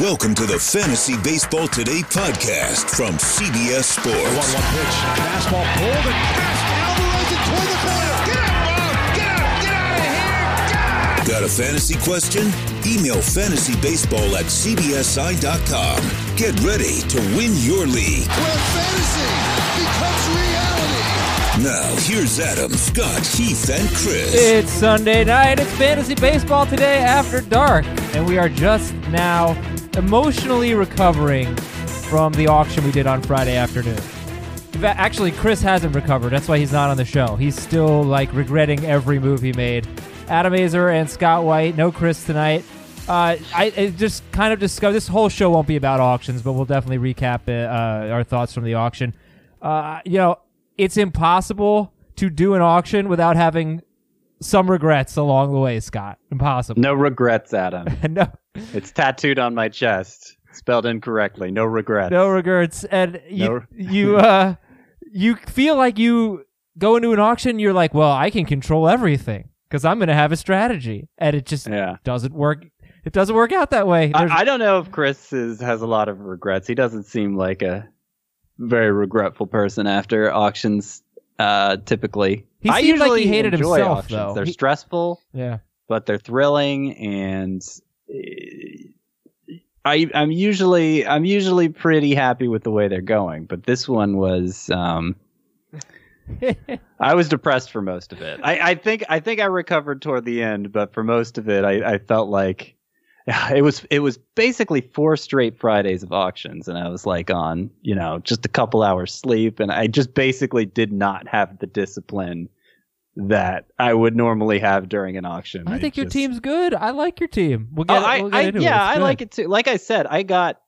Welcome to the Fantasy Baseball Today podcast from CBS Sports. 1 1 pitch. Fastball pulled and passed. Alvarez and toward the corner. Get out, Bob! Get out! Get out of here! Get out! Got a fantasy question? Email fantasybaseball at cbsi.com. Get ready to win your league. Where fantasy becomes reality. Now, here's Adam, Scott, Heath, and Chris. It's Sunday night. It's fantasy baseball today after dark, and we are just now emotionally recovering from the auction we did on Friday afternoon. Actually, Chris hasn't recovered. That's why he's not on the show. He's still like regretting every move he made. Adam Aizer and Scott White. No Chris tonight. Uh, I it just kind of discuss. This whole show won't be about auctions, but we'll definitely recap uh, our thoughts from the auction. Uh, you know, it's impossible to do an auction without having some regrets along the way, Scott. Impossible. No regrets, Adam. no, it's tattooed on my chest. Spelled incorrectly. No regrets. no regrets. And you, No- you, uh, you feel like you go into an auction. You're like, well, I can control everything because I'm going to have a strategy, and it just Yeah. doesn't work. It doesn't work out that way. I, I don't know if Chris is, has a lot of regrets. He doesn't seem like a very regretful person after auctions. Uh, typically, He I seemed like he hated himself, auctions. though. They're He- stressful, yeah. but they're thrilling, and I, I'm usually I'm usually pretty happy with the way they're going. But this one was. Um, I was depressed for most of it. I, I think I think I recovered toward the end, but for most of it, I, I felt like it was it was basically four straight Fridays of auctions, and I was like on you know just a couple hours sleep, and I just basically did not have the discipline that I would normally have during an auction. I think your just- team's good. I like your team. We'll Oh, get, I, we'll get I, into it. yeah, I like it too. Like I said, I got,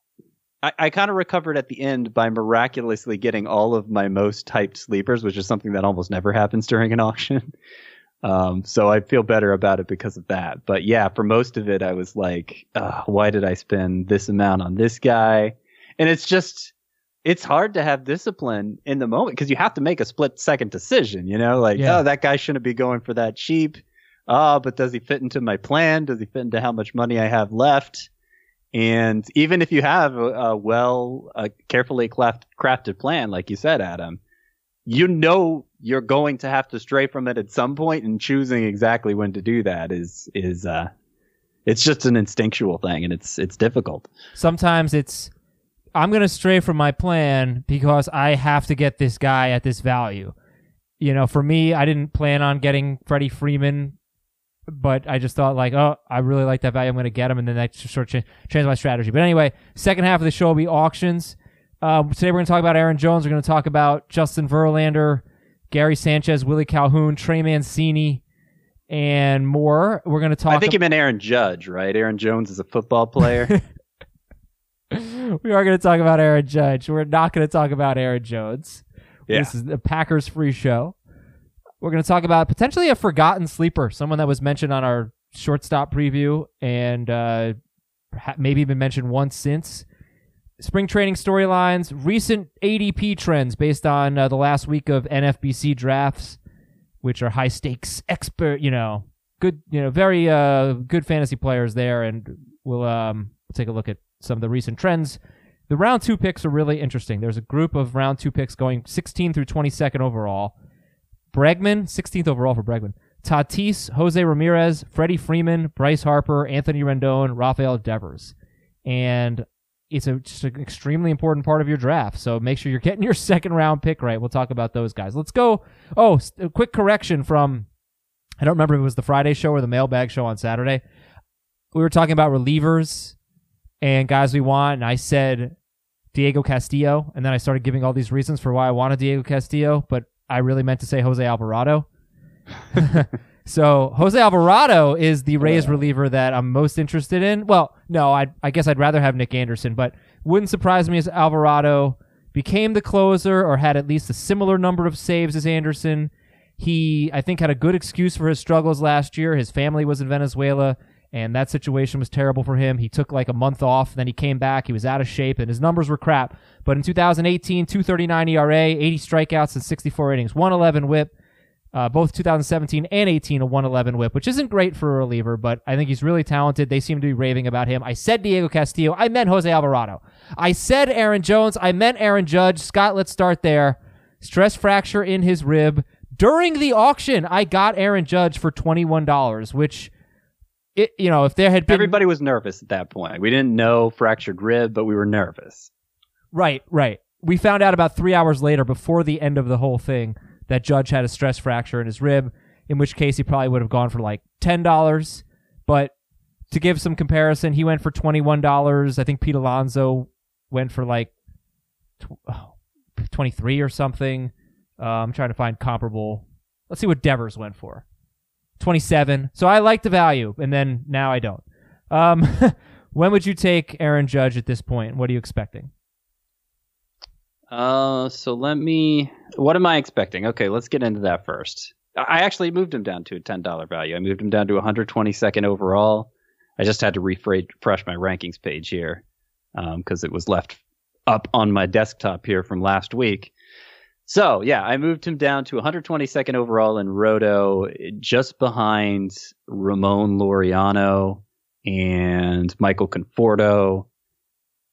I, I kind of recovered at the end by miraculously getting all of my most typed sleepers, which is something that almost never happens during an auction. Um, so I feel better about it because of that. But yeah, for most of it, I was like, uh, why did I spend this amount on this guy? And it's just, it's hard to have discipline in the moment because you have to make a split second decision, you know, like, Yeah. oh, that guy shouldn't be going for that cheap. Ah, but does he fit into my plan? Does he fit into how much money I have left? And even if you have a, a well, a carefully craft, crafted plan, like you said, Adam, you know you're going to have to stray from it at some point, and choosing exactly when to do that is is uh, it's just an instinctual thing, and it's it's difficult. Sometimes it's I'm going to stray from my plan because I have to get this guy at this value. You know, for me, I didn't plan on getting Freddie Freeman, but I just thought like, oh, I really like that value. I'm going to get him, and then that just sort of cha- changed my strategy. But anyway, second half of the show will be auctions. Um, today we're going to talk about Aaron Jones. We're going to talk about Justin Verlander, Gary Sanchez, Willie Calhoun, Trey Mancini, and more. We're going to talk. I think you meant Aaron Judge, right? Aaron Jones is a football player. we are going to talk about Aaron Judge. We're not going to talk about Aaron Jones. Yeah. This is the Packers free show. We're going to talk about potentially a forgotten sleeper, someone that was mentioned on our shortstop preview and uh, maybe been mentioned once since. Spring training storylines, recent ADP trends based on uh, the last week of NFBC drafts, which are high stakes expert, you know, good, you know, very uh, good fantasy players there, and we'll um, we'll take a look at some of the recent trends. The round two picks are really interesting. There's a group of round two picks going 16 through 22nd overall. Bregman, 16th overall for Bregman. Tatis, Jose Ramirez, Freddie Freeman, Bryce Harper, Anthony Rendon, Rafael Devers. And it's a, just an extremely important part of your draft. So make sure you're getting your second round pick right. We'll talk about those guys. Let's go. Oh, a quick correction from, I don't remember if it was the Friday show or the mailbag show on Saturday. We were talking about relievers and guys we want, and I said Diego Castillo, and then I started giving all these reasons for why I wanted Diego Castillo, but I really meant to say Jose Alvarado. so Jose Alvarado is the oh, Rays reliever that I'm most interested in. Well, no, I I guess I'd rather have Nick Anderson, but wouldn't surprise me as Alvarado became the closer or had at least a similar number of saves as Anderson. He, I think, had a good excuse for his struggles last year. His family was in Venezuela, and that situation was terrible for him. He took like a month off, then he came back. He was out of shape, and his numbers were crap. But in 2018, 239 ERA, 80 strikeouts, and 64 innings, 111 whip. Uh, both 2017 and 18, a 111 whip, which isn't great for a reliever, but I think he's really talented. They seem to be raving about him. I said Diego Castillo. I meant Jose Alvarado. I said Aaron Jones. I meant Aaron Judge. Scott, let's start there. Stress fracture in his rib. During the auction, I got Aaron Judge for $21, which, it, you know, if there had been. Everybody was nervous at that point. We didn't know fractured rib, but we were nervous. Right, right. We found out about three hours later, before the end of the whole thing, that Judge had a stress fracture in his rib, in which case he probably would have gone for like $10. But to give some comparison, he went for $21. I think Pete Alonso went for like oh, 23 or something. Uh, I'm trying to find comparable. Let's see what Devers went for. 27. So I like the value, and then now I don't. Um, when would you take Aaron Judge at this point? What are you expecting? Uh, so let me. What am I expecting? Okay, let's get into that first. I actually moved him down to a ten dollar value. I moved him down to 122nd overall. I just had to refresh my rankings page here because um, it was left up on my desktop here from last week. So yeah, I moved him down to 122nd overall in Roto, just behind Ramon Laureano and Michael Conforto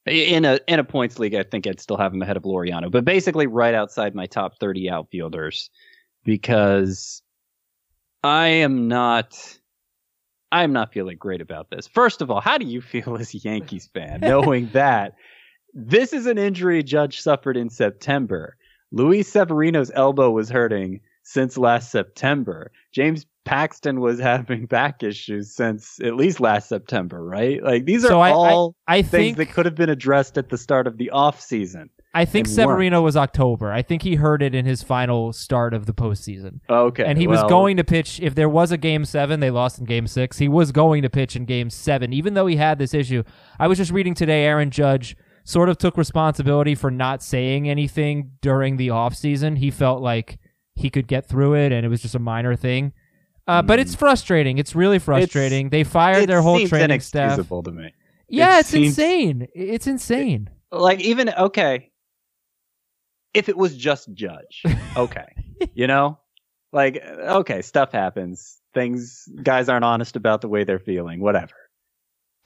in a in a points league, I think I'd still have him ahead of Laureano, but basically right outside my top 30 outfielders because I am not I am not feeling great about this. First of all, how do you feel as a Yankees fan knowing that this is an injury Judge suffered in September? Luis Severino's elbow was hurting since last September. James Paxton was having back issues since at least last September, right? Like these are so I, all I, I things think, that could have been addressed at the start of the off season. I think Severino weren't. was October. I think he heard it in his final start of the postseason. Okay. And he well, was going to pitch if there was a game seven, they lost in game six. He was going to pitch in game seven, even though he had this issue. I was just reading today Aaron Judge sort of took responsibility for not saying anything during the offseason. He felt like he could get through it and it was just a minor thing. Uh, mm. But it's hmm. frustrating. It's really frustrating. It's, they fired their whole training staff. to me. Yeah, it it's seems, insane. It's insane. It, like even okay, if it was just Judge, okay, you know, like okay, stuff happens. Things guys aren't honest about the way they're feeling. Whatever.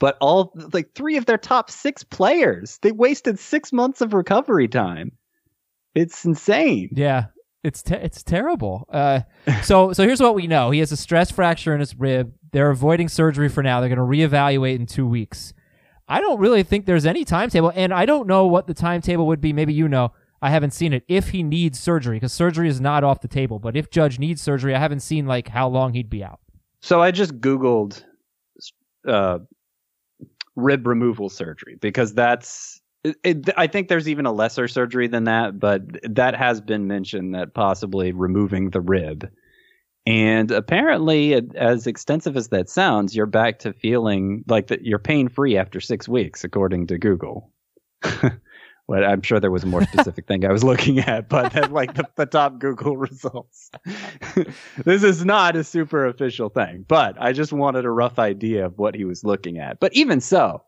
But all like three of their top six players, they wasted six months of recovery time. It's insane. Yeah, it's te- it's terrible. Uh, so so here's what we know: he has a stress fracture in his rib. They're avoiding surgery for now. They're going to reevaluate in two weeks. I don't really think there's any timetable, and I don't know what the timetable would be. Maybe you know. I haven't seen it. If he needs surgery, because surgery is not off the table. But if Judge needs surgery, I haven't seen like how long he'd be out. So I just googled uh, rib removal surgery because that's it, it, I think there's even a lesser surgery than that, but that has been mentioned that possibly removing the rib. And apparently, as extensive as that sounds, you're back to feeling like that you're pain free after six weeks, according to Google. well, I'm sure there was a more specific thing I was looking at, but like the, the top Google results. this is not a super official thing, but I just wanted a rough idea of what he was looking at. But even so,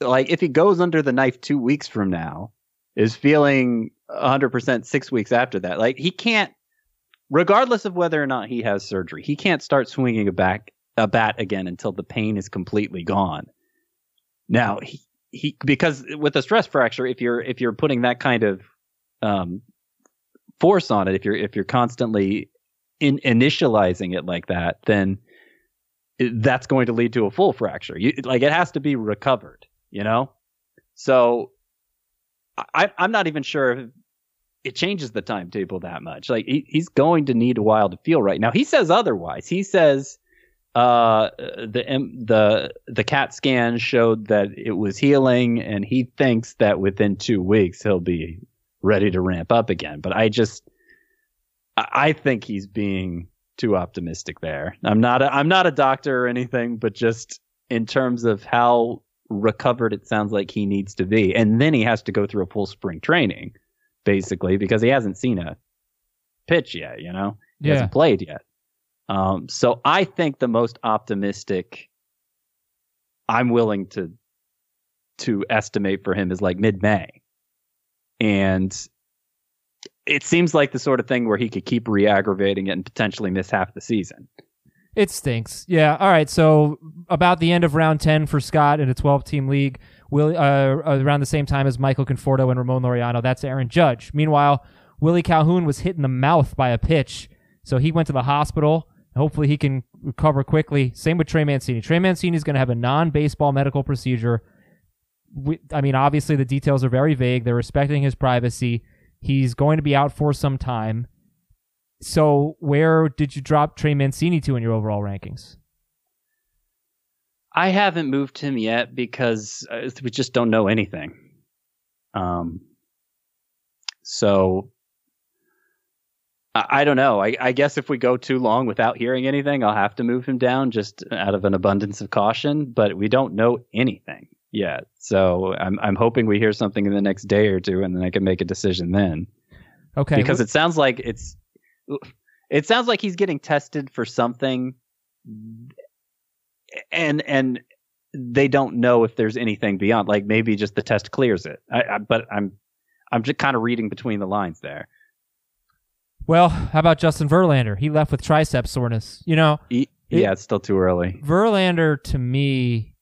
like if he goes under the knife two weeks from now, is feeling 100% six weeks after that, like he can't, regardless of whether or not he has surgery, he can't start swinging a back a bat again until the pain is completely gone. Now he he because with a stress fracture, if you're if you're putting that kind of um, force on it, if you're if you're constantly in initializing it like that, then that's going to lead to a full fracture. You, like it has to be recovered you know? So I, I'm not even sure if it changes the timetable that much. Like he, he's going to need a while to feel right. Now he says otherwise. He says uh, the the the CAT scan showed that it was healing, and he thinks that within two weeks he'll be ready to ramp up again. But I just I think he's being too optimistic there. I'm not a, I'm not a doctor or anything, but just in terms of how recovered it sounds like he needs to be. And then he has to go through a full spring training, basically, because he hasn't seen a pitch yet, you know? He yeah. hasn't played yet. Um, so I think the most optimistic I'm willing to to estimate for him is like mid May. And it seems like the sort of thing where he could keep re-aggravating it and potentially miss half the season. It stinks. Yeah. All right. So about the end of round ten for Scott in a twelve-team league, will uh, around the same time as Michael Conforto and Ramon Laureano. That's Aaron Judge. Meanwhile, Willie Calhoun was hit in the mouth by a pitch, so he went to the hospital. Hopefully, he can recover quickly. Same with Trey Mancini. Trey Mancini is going to have a non-baseball medical procedure. We, I mean, obviously, the details are very vague. They're respecting his privacy. He's going to be out for some time. So, where did you drop Trey Mancini to in your overall rankings? I haven't moved him yet because uh, we just don't know anything. Um, so I, I don't know. I, I, guess if we go too long without hearing anything, I'll have to move him down just out of an abundance of caution. But we don't know anything yet, so I'm I'm hoping we hear something in the next day or two, and then I can make a decision then. Okay. Because it sounds like it's it sounds like he's getting tested for something and and they don't know if there's anything beyond like maybe just the test clears it I, I, but i'm i'm just kind of reading between the lines there well how about justin verlander? He left with tricep soreness you know? Yeah it, it's still too early. Verlander to me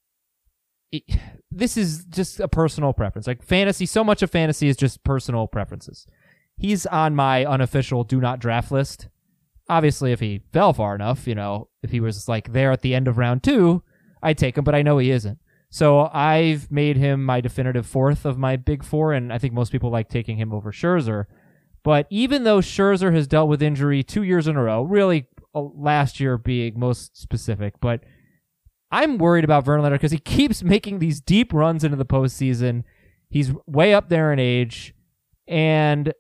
it, this is just a personal preference. Like fantasy so much of fantasy is just personal preferences. He's on my unofficial do not draft list. Obviously, if he fell far enough, you know, if he was like there at the end of round two, I'd take him, but I know he isn't. So I've made him my definitive fourth of my big four, and I think most people like taking him over Scherzer. But even though Scherzer has dealt with injury two years in a row, really uh, last year being most specific, but I'm worried about Verlander because he keeps making these deep runs into the postseason. He's way up there in age, and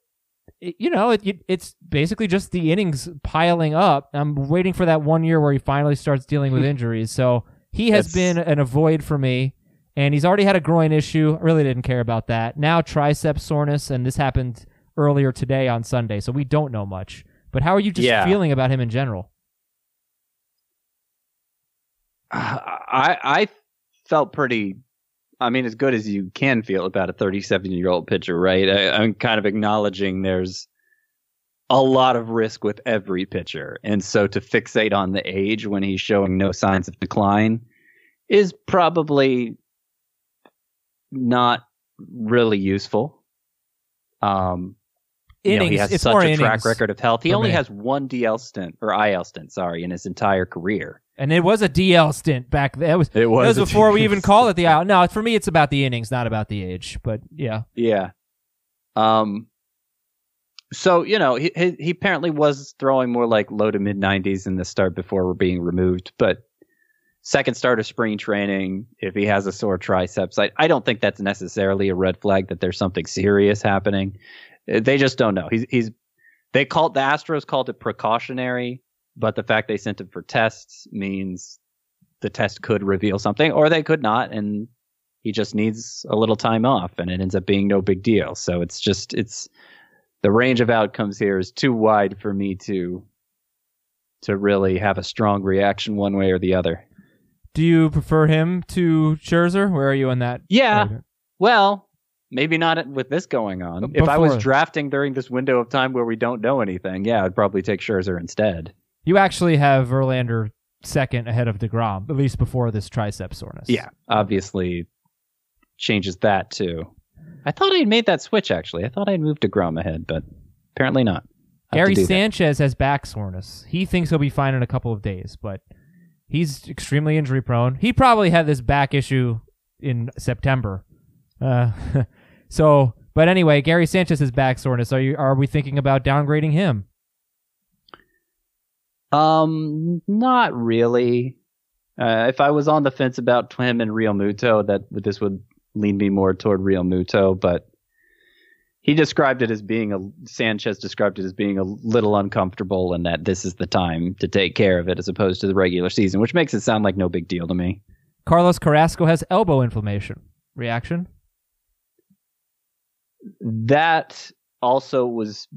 you know, it, it's basically just the innings piling up. I'm waiting for that one year where he finally starts dealing with injuries. So he has been an avoid for me, and he's already had a groin issue. I really didn't care about that. Now tricep soreness, and this happened earlier today on Sunday, so we don't know much. But how are you just yeah. feeling about him in general? I I felt pretty I mean, as good as you can feel about a 37 year old pitcher, right? I, I'm kind of acknowledging there's a lot of risk with every pitcher. And so to fixate on the age when he's showing no signs of decline is probably not really useful. Um, innings, you know, he has it's such a track record of health. He only me. has one DL stint or IL stint, sorry, in his entire career. And it was a DL stint back then. It was, it was, it was before we even call it the IL. No, for me, it's about the innings, not about the age. But yeah. Yeah. Um, so, you know, he, he apparently was throwing more like low to mid 90s in the start before we're being removed. But second start of spring training, if he has a sore triceps, I, I don't think that's necessarily a red flag that there's something serious happening. They just don't know. He's, he's, they called, the Astros called it precautionary but the fact they sent him for tests means the test could reveal something, or they could not, and he just needs a little time off, and it ends up being no big deal. So it's just it's the range of outcomes here is too wide for me to to really have a strong reaction one way or the other. Do you prefer him to Scherzer? Where are you on that? Yeah. Well, maybe not with this going on. Before. If I was drafting during this window of time where we don't know anything, yeah, I'd probably take Scherzer instead. You actually have Verlander second ahead of DeGrom, at least before this tricep soreness. Yeah, obviously changes that too. I thought I'd made that switch actually. I thought I'd moved DeGrom ahead, but apparently not. Gary Sanchez that. has back soreness. He thinks he'll be fine in a couple of days, but he's extremely injury prone. He probably had this back issue in September. Uh, so, but anyway, Gary Sanchez has back soreness. Are you are we thinking about downgrading him? Um, not really. Uh, if I was on the fence about him and Realmuto, that this would lean me more toward Realmuto, but he described it as being a Sanchez described it as being a little uncomfortable and that this is the time to take care of it as opposed to the regular season, which makes it sound like no big deal to me. Carlos Carrasco has elbow inflammation. Reaction? That also was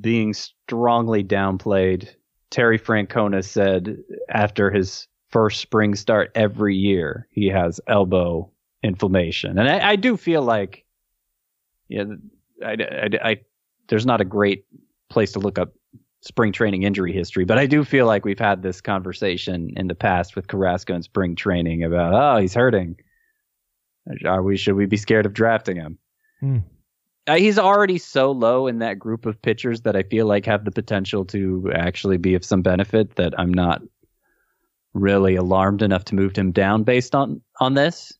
being strongly downplayed Terry Francona said after his first spring start every year, he has elbow inflammation. And I, I do feel like, yeah, I, I, I there's not a great place to look up spring training injury history, but I do feel like we've had this conversation in the past with Carrasco in spring training about oh he's hurting. Are we should we be scared of drafting him? Hmm. He's already so low in that group of pitchers that I feel like have the potential to actually be of some benefit that I'm not really alarmed enough to move him down based on on this.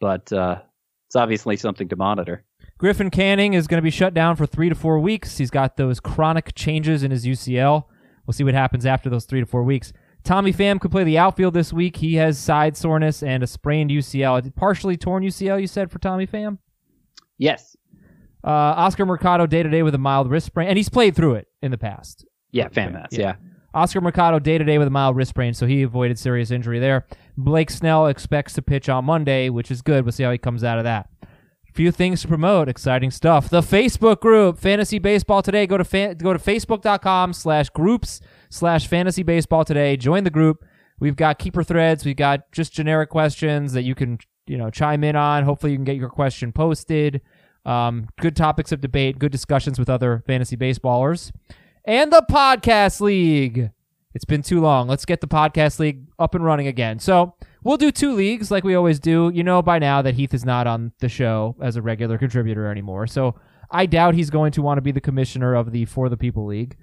But uh, it's obviously something to monitor. Griffin Canning is going to be shut down for three to four weeks. He's got those chronic changes in his UCL. We'll see what happens after those three to four weeks. Tommy Pham could play the outfield this week. He has side soreness and a sprained UCL, partially torn UCL. You said for Tommy Pham. Yes. Uh, Oscar Mercado day to day with a mild wrist sprain, and he's played through it in the past. Yeah, fan. Yeah. Yeah. Oscar Mercado day to day with a mild wrist sprain, so he avoided serious injury there. Blake Snell expects to pitch on Monday, which is good. We'll see how he comes out of that. Few things to promote, exciting stuff. The Facebook group, Fantasy Baseball Today. Go to fan, go to facebook.com slash groups slash fantasy baseball today. Join the group. We've got keeper threads. We've got just generic questions that you can, you know, chime in on. Hopefully you can get your question posted. Um, good topics of debate, good discussions with other fantasy baseballers. And the podcast league. It's been too long. Let's get the podcast league up and running again. So we'll do two leagues like we always do. You know by now that Heath is not on the show as a regular contributor anymore. So I doubt he's going to want to be the commissioner of the For the People League.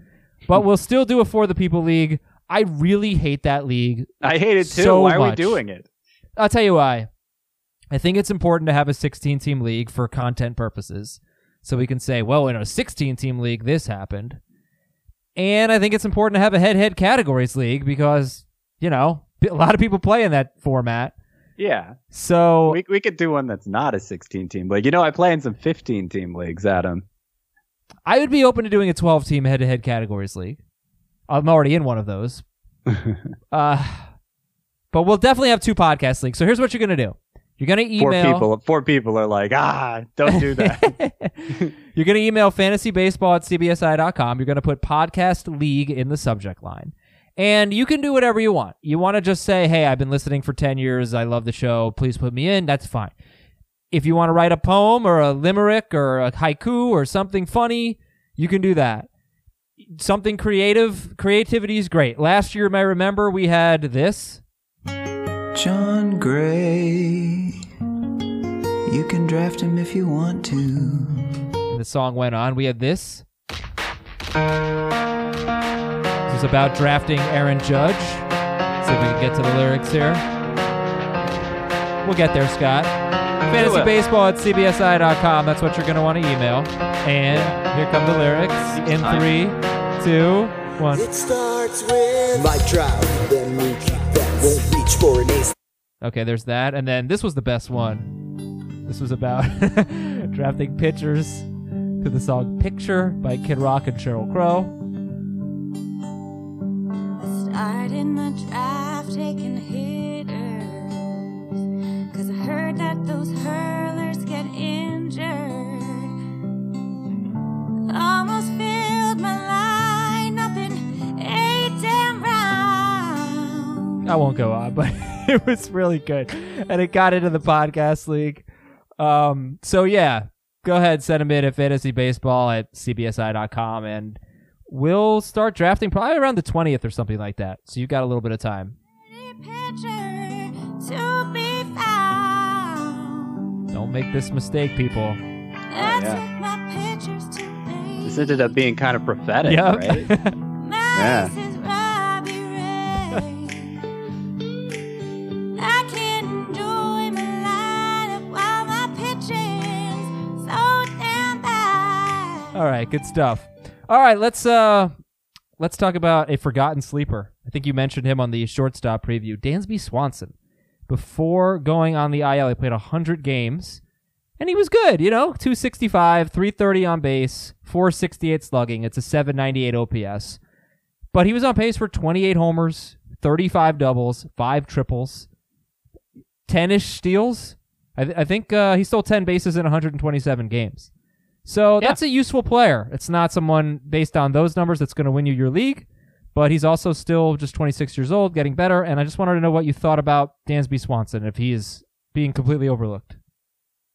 But we'll still do a For the People League. I really hate that league. I hate it too. So Why are we doing it? I'll tell you why. I think it's important to have a 16 team league for content purposes. So we can say, well, in a 16 team league, this happened. And I think it's important to have a head head categories league because, you know, a lot of people play in that format. Yeah. So We we could do one that's not a 16 team league. You know, I play in some 15 team leagues, Adam. I would be open to doing a 12 team head to head categories league. I'm already in one of those. uh, but we'll definitely have two podcast leagues. So here's what you're going to do. You're going to email Four people four people are like, "Ah, don't do that." You're going to email fantasybaseball at cbsi.com. You're going to put podcast league in the subject line. And you can do whatever you want. You want to just say, hey, I've been listening for 10 years. I love the show. Please put me in. That's fine. If you want to write a poem or a limerick or a haiku or something funny, you can do that. Something creative, creativity is great. Last year, you may remember, we had this. Jon Gray. You can draft him if you want to. And the song went on. We had this. This is about drafting Aaron Judge. See if we can get to the lyrics here. We'll get there, Scott. Fantasy baseball at cbsi.com. That's what you're going to want to email. And here come the lyrics in time. three, two, one. It starts with my drought, then we keep that won't reach for an ace. Okay, there's that. And then this was the best one. This was about drafting pitchers to the song Picture by Kid Rock and Sheryl Crow. Starting the draft, taking hitters. Cause I heard that those hurlers get injured. Almost filled my I won't go on, but it was really good, and it got into the podcast league. Um, so yeah, go ahead, send them in at fantasybaseball at cbsi.com, and we'll start drafting probably around the twentieth or something like that. So you've got a little bit of time. To be found. Don't make this mistake, people. I yeah. my to this ended up being kind of prophetic, Yep. right? Yeah. All right, good stuff. All right, let's uh let's talk about a forgotten sleeper. I think you mentioned him on the shortstop preview, Dansby Swanson. Before going on the IL, he played 100 games and he was good, you know, 265, 330 on base, 468 slugging. It's a 798 OPS. But he was on pace for 28 homers, 35 doubles, 5 triples, 10ish steals. I, th- I think uh, he stole 10 bases in 127 games. So Yeah. that's a useful player. It's not someone based on those numbers that's going to win you your league, but he's also still just 26 years old, getting better. And I just wanted to know what you thought about Dansby Swanson if he is being completely overlooked.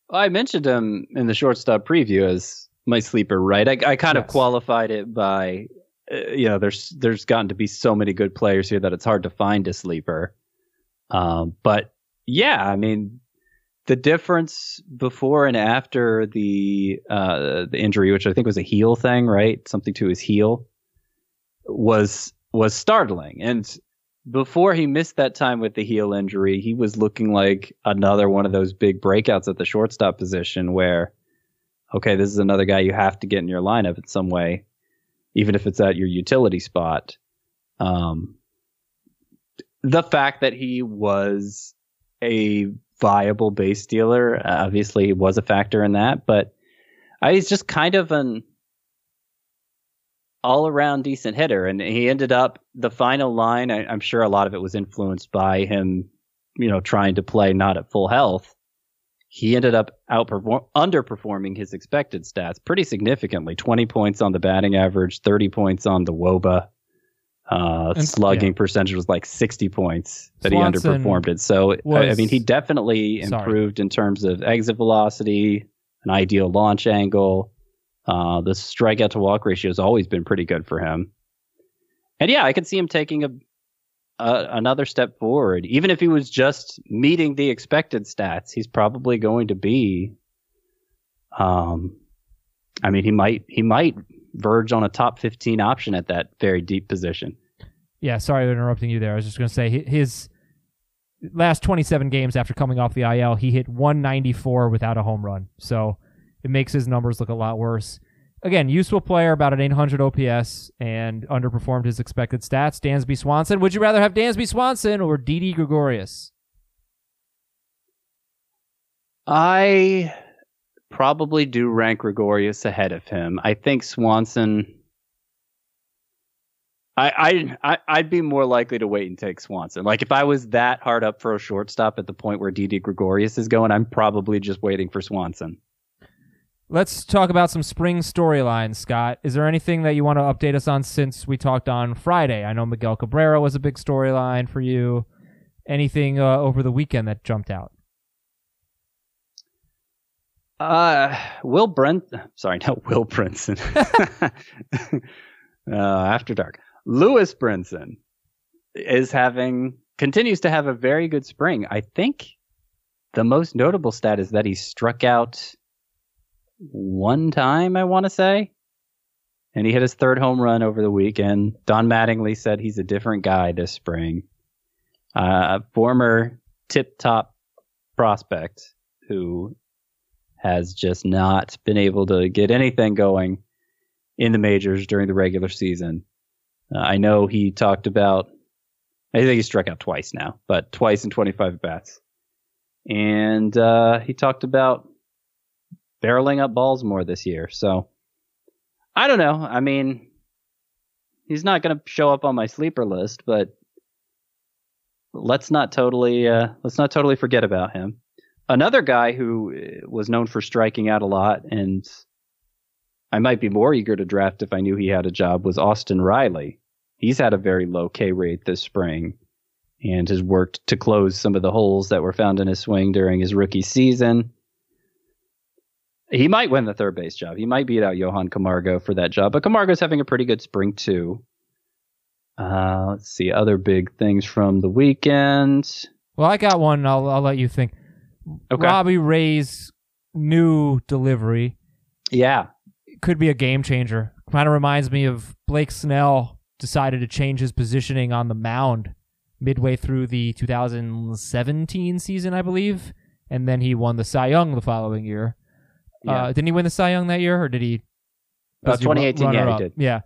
Well, I mentioned him in the shortstop preview as my sleeper right. I, I kind of qualified it by, uh, you know, there's there's gotten to be so many good players here that it's hard to find a sleeper. Um, but yeah, I mean, the difference before and after the uh, the injury, which I think was a heel thing, right? Something to his heel, was was startling. And before he missed that time with the heel injury, he was looking like another one of those big breakouts at the shortstop position where, okay, this is another guy you have to get in your lineup in some way, even if it's at your utility spot. Um, the fact that he was a viable base dealer. uh, obviously was a factor in that, but he's just kind of an all around decent hitter. And he ended up the final line. I, I'm sure a lot of it was influenced by him, you know, trying to play not at full health. He ended up outperform underperforming his expected stats pretty significantly. 20 points on the batting average, 30 points on the WOBA. Uh, And- slugging yeah. percentage was like 60 points that Swanson he underperformed it. So, I, I mean, he definitely Sorry. improved in terms of exit velocity, an ideal launch angle. Uh, the strikeout to walk ratio has always been pretty good for him. And yeah, I could see him taking a, a another step forward. Even if he was just meeting the expected stats, he's probably going to be. Um, I mean, he might he might verge on a top fifteen option at that very deep position. Yeah, sorry for interrupting you there. I was just going to say his last 27 games after coming off the IL, he hit 194 without a home run. So it makes his numbers look a lot worse. Again, useful player, about an 800 OPS, and underperformed his expected stats. Dansby Swanson. Would you rather have Dansby Swanson or Didi Gregorius? I probably do rank Gregorius ahead of him. I think Swanson. I, I I'd be more likely to wait and take Swanson. Like if I was that hard up for a shortstop at the point where Didi Gregorius is going, I'm probably just waiting for Swanson. Let's talk about some spring storylines, Scott. Is there anything that you want to update us on since we talked on Friday? I know Miguel Cabrera was a big storyline for you. Anything uh, over the weekend that jumped out? Uh, Will Brent, sorry, not Will Brinson. uh, after dark. Lewis Brinson is having, continues to have a very good spring. I think the most notable stat is that he struck out one time, I want to say. And he hit his third home run over the weekend. Don Mattingly said he's a different guy this spring. Uh, former tip top prospect who has just not been able to get anything going in the majors during the regular season. Uh, I know he talked about, I think he struck out twice now, but twice in 25 bats. And uh, he talked about barreling up balls more this year. So I don't know. I mean, he's not going to show up on my sleeper list, but let's not totally uh, let's not totally forget about him another guy who uh, was known for striking out a lot and I might be more eager to draft if I knew he had a job was Austin Riley. He's had a very low K rate this spring and has worked to close some of the holes that were found in his swing during his rookie season. He might win the third base job. He might beat out Johan Camargo for that job, but Camargo's having a pretty good spring too. Uh, let's see other big things from the weekend. Well, I got one. I'll I'll let you think. Okay. Robbie Ray's new delivery Yeah, could be a game changer. Kind of reminds me of Blake Snell decided to change his positioning on the mound midway through the 2017 season, I believe, and then he won the Cy Young the following year. Yeah. Uh, didn't he win the Cy Young that year, or did he? Uh, was he 2018, yeah, he did. Yeah.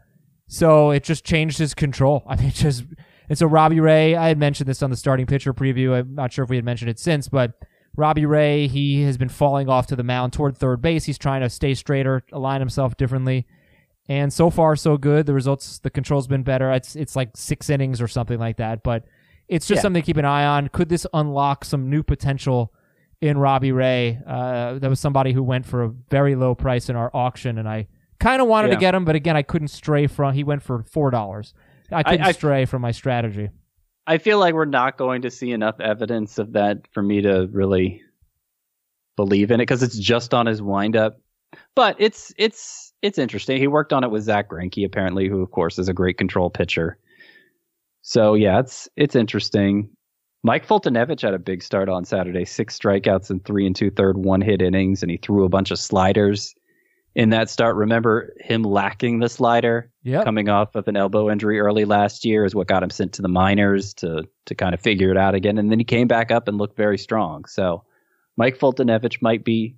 So it just changed his control. I mean, it just and so Robbie Ray. I had mentioned this on the starting pitcher preview. I'm not sure if we had mentioned it since, but Robbie Ray, he has been falling off to the mound toward third base. He's trying to stay straighter, align himself differently. And so far, so good. The results, the control's been better. It's it's like six innings or something like that. But it's just Yeah. something to keep an eye on. Could this unlock some new potential in Robbie Ray? Uh, that was somebody who went for a very low price in our auction, and I kind of wanted Yeah. to get him, but again, I couldn't stray from. He went for four dollars. I couldn't I- stray from my strategy. I feel like we're not going to see enough evidence of that for me to really believe in it because it's just on his windup but it's it's it's interesting. He worked on it with Zack Greinke, apparently, who of course is a great control pitcher. So yeah, it's it's interesting. Mike Foltynewicz had a big start on Saturday, six strikeouts and three and two third one hit innings, and he threw a bunch of sliders in that start. Remember him lacking the slider Yep. coming off of an elbow injury early last year is what got him sent to the minors to to kind of figure it out again. And then he came back up and looked very strong. So Mike Foltynewicz might be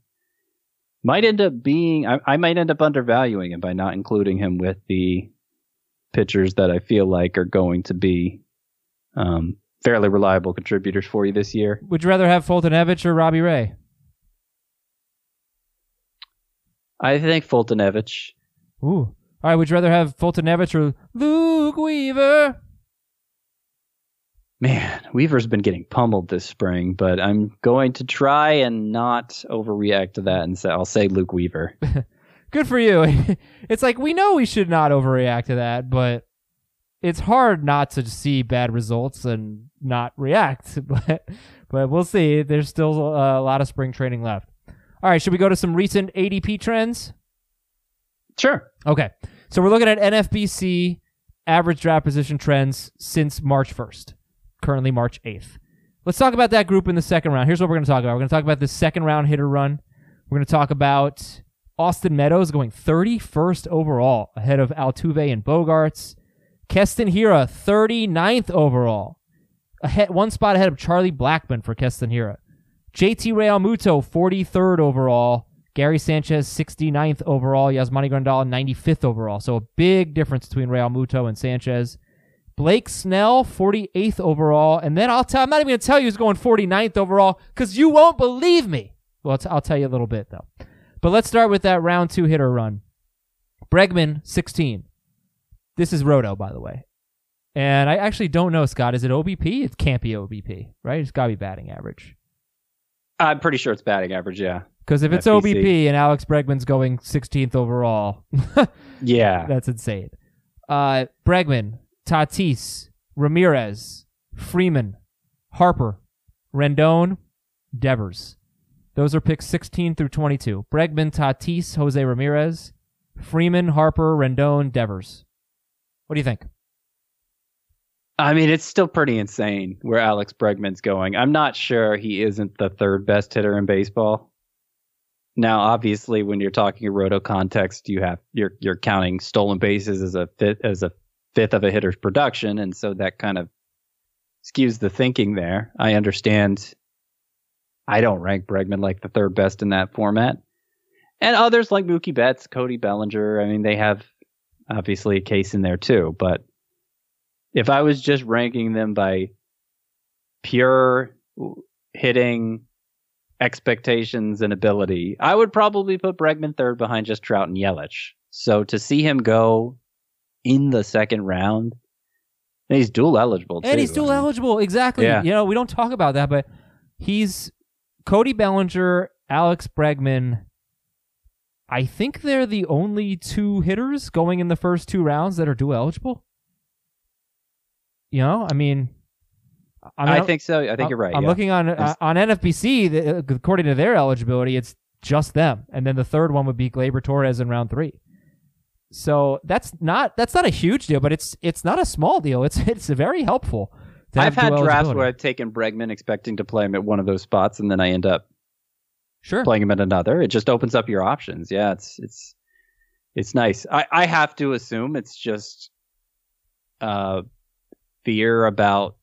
might end up being I, I might end up undervaluing him by not including him with the pitchers that I feel like are going to be um, fairly reliable contributors for you this year. Would you rather have Foltynewicz or Robbie Ray? I think Foltynewicz. Ooh. All right. Would you rather have Foltynewicz or Luke Weaver? Man, Weaver's been getting pummeled this spring, but I'm going to try and not overreact to that and say I'll say Luke Weaver. Good for you. it's like we know we should not overreact to that, but it's hard not to see bad results and not react. But but we'll see. There's still a lot of spring training left. All right. Should we go to some recent ADP trends? Sure. Okay. So we're looking at NFBC average draft position trends since March 1st, currently March 8th. Let's talk about that group in the second round. Here's what we're going to talk about. We're going to talk about the second round hitter run. We're going to talk about Austin Meadows going 31st overall ahead of Altuve and Bogaerts. Keston Hiura 39th overall, ahead one spot ahead of Charlie Blackmon for Keston Hiura. JT Realmuto 43rd overall, Gary Sanchez 69th overall, Yasmani Grandal 95th overall. So a big difference between Realmuto and Sanchez. Blake Snell 48th overall, and then I'll tell I'm not even going to tell you who's going 49th overall cuz you won't believe me. Well, I'll, tell you a little bit though. But let's start with that round 2 hitter run. Bregman 16. This is Roto by the way. And I actually don't know Scott, is it OBP? It can't be OBP, right? It's got to be batting average. I'm pretty sure it's batting average, yeah. Because if it's FBC. OBP and Alex Bregman's going 16th overall, Yeah. that's insane. Uh, Bregman, Tatis, Ramirez, Freeman, Harper, Rendon, Devers. Those are picks 16 through 22. Bregman, Tatis, Jose Ramirez, Freeman, Harper, Rendon, Devers. What do you think? I mean, it's still pretty insane where Alex Bregman's going. I'm not sure he isn't the third best hitter in baseball. Now, obviously, when you're talking roto context, you have you're you're counting stolen bases as a fifth as a fifth of a hitter's production, and so that kind of skews the thinking there. I understand. I don't rank Bregman like the third best in that format, and others like Mookie Betts, Cody Bellinger. I mean, they have obviously a case in there too, but if I was just ranking them by pure hitting expectations and ability, I would probably put Bregman third behind just Trout and Yelich. So to see him go in the second round, and he's dual eligible too. And he's I dual mean, eligible. Exactly. Yeah. You know, we don't talk about that, but he's Cody Bellinger, Alex Bregman. I think they're the only two hitters going in the first two rounds that are dual eligible. You know, I mean, I, mean, I think so. I think you're right. I'm yeah. looking on uh, on NFBC. the- According to their eligibility, it's just them, and then the third one would be Gleyber Torres in round three. So that's not that's not a huge deal, but it's it's not a small deal. It's it's very helpful. I've had drafts where I've taken Bregman expecting to play him at one of those spots, and then I end up sure playing him at another. It just opens up your options. Yeah, it's it's it's nice. I, I have to assume it's just uh fear about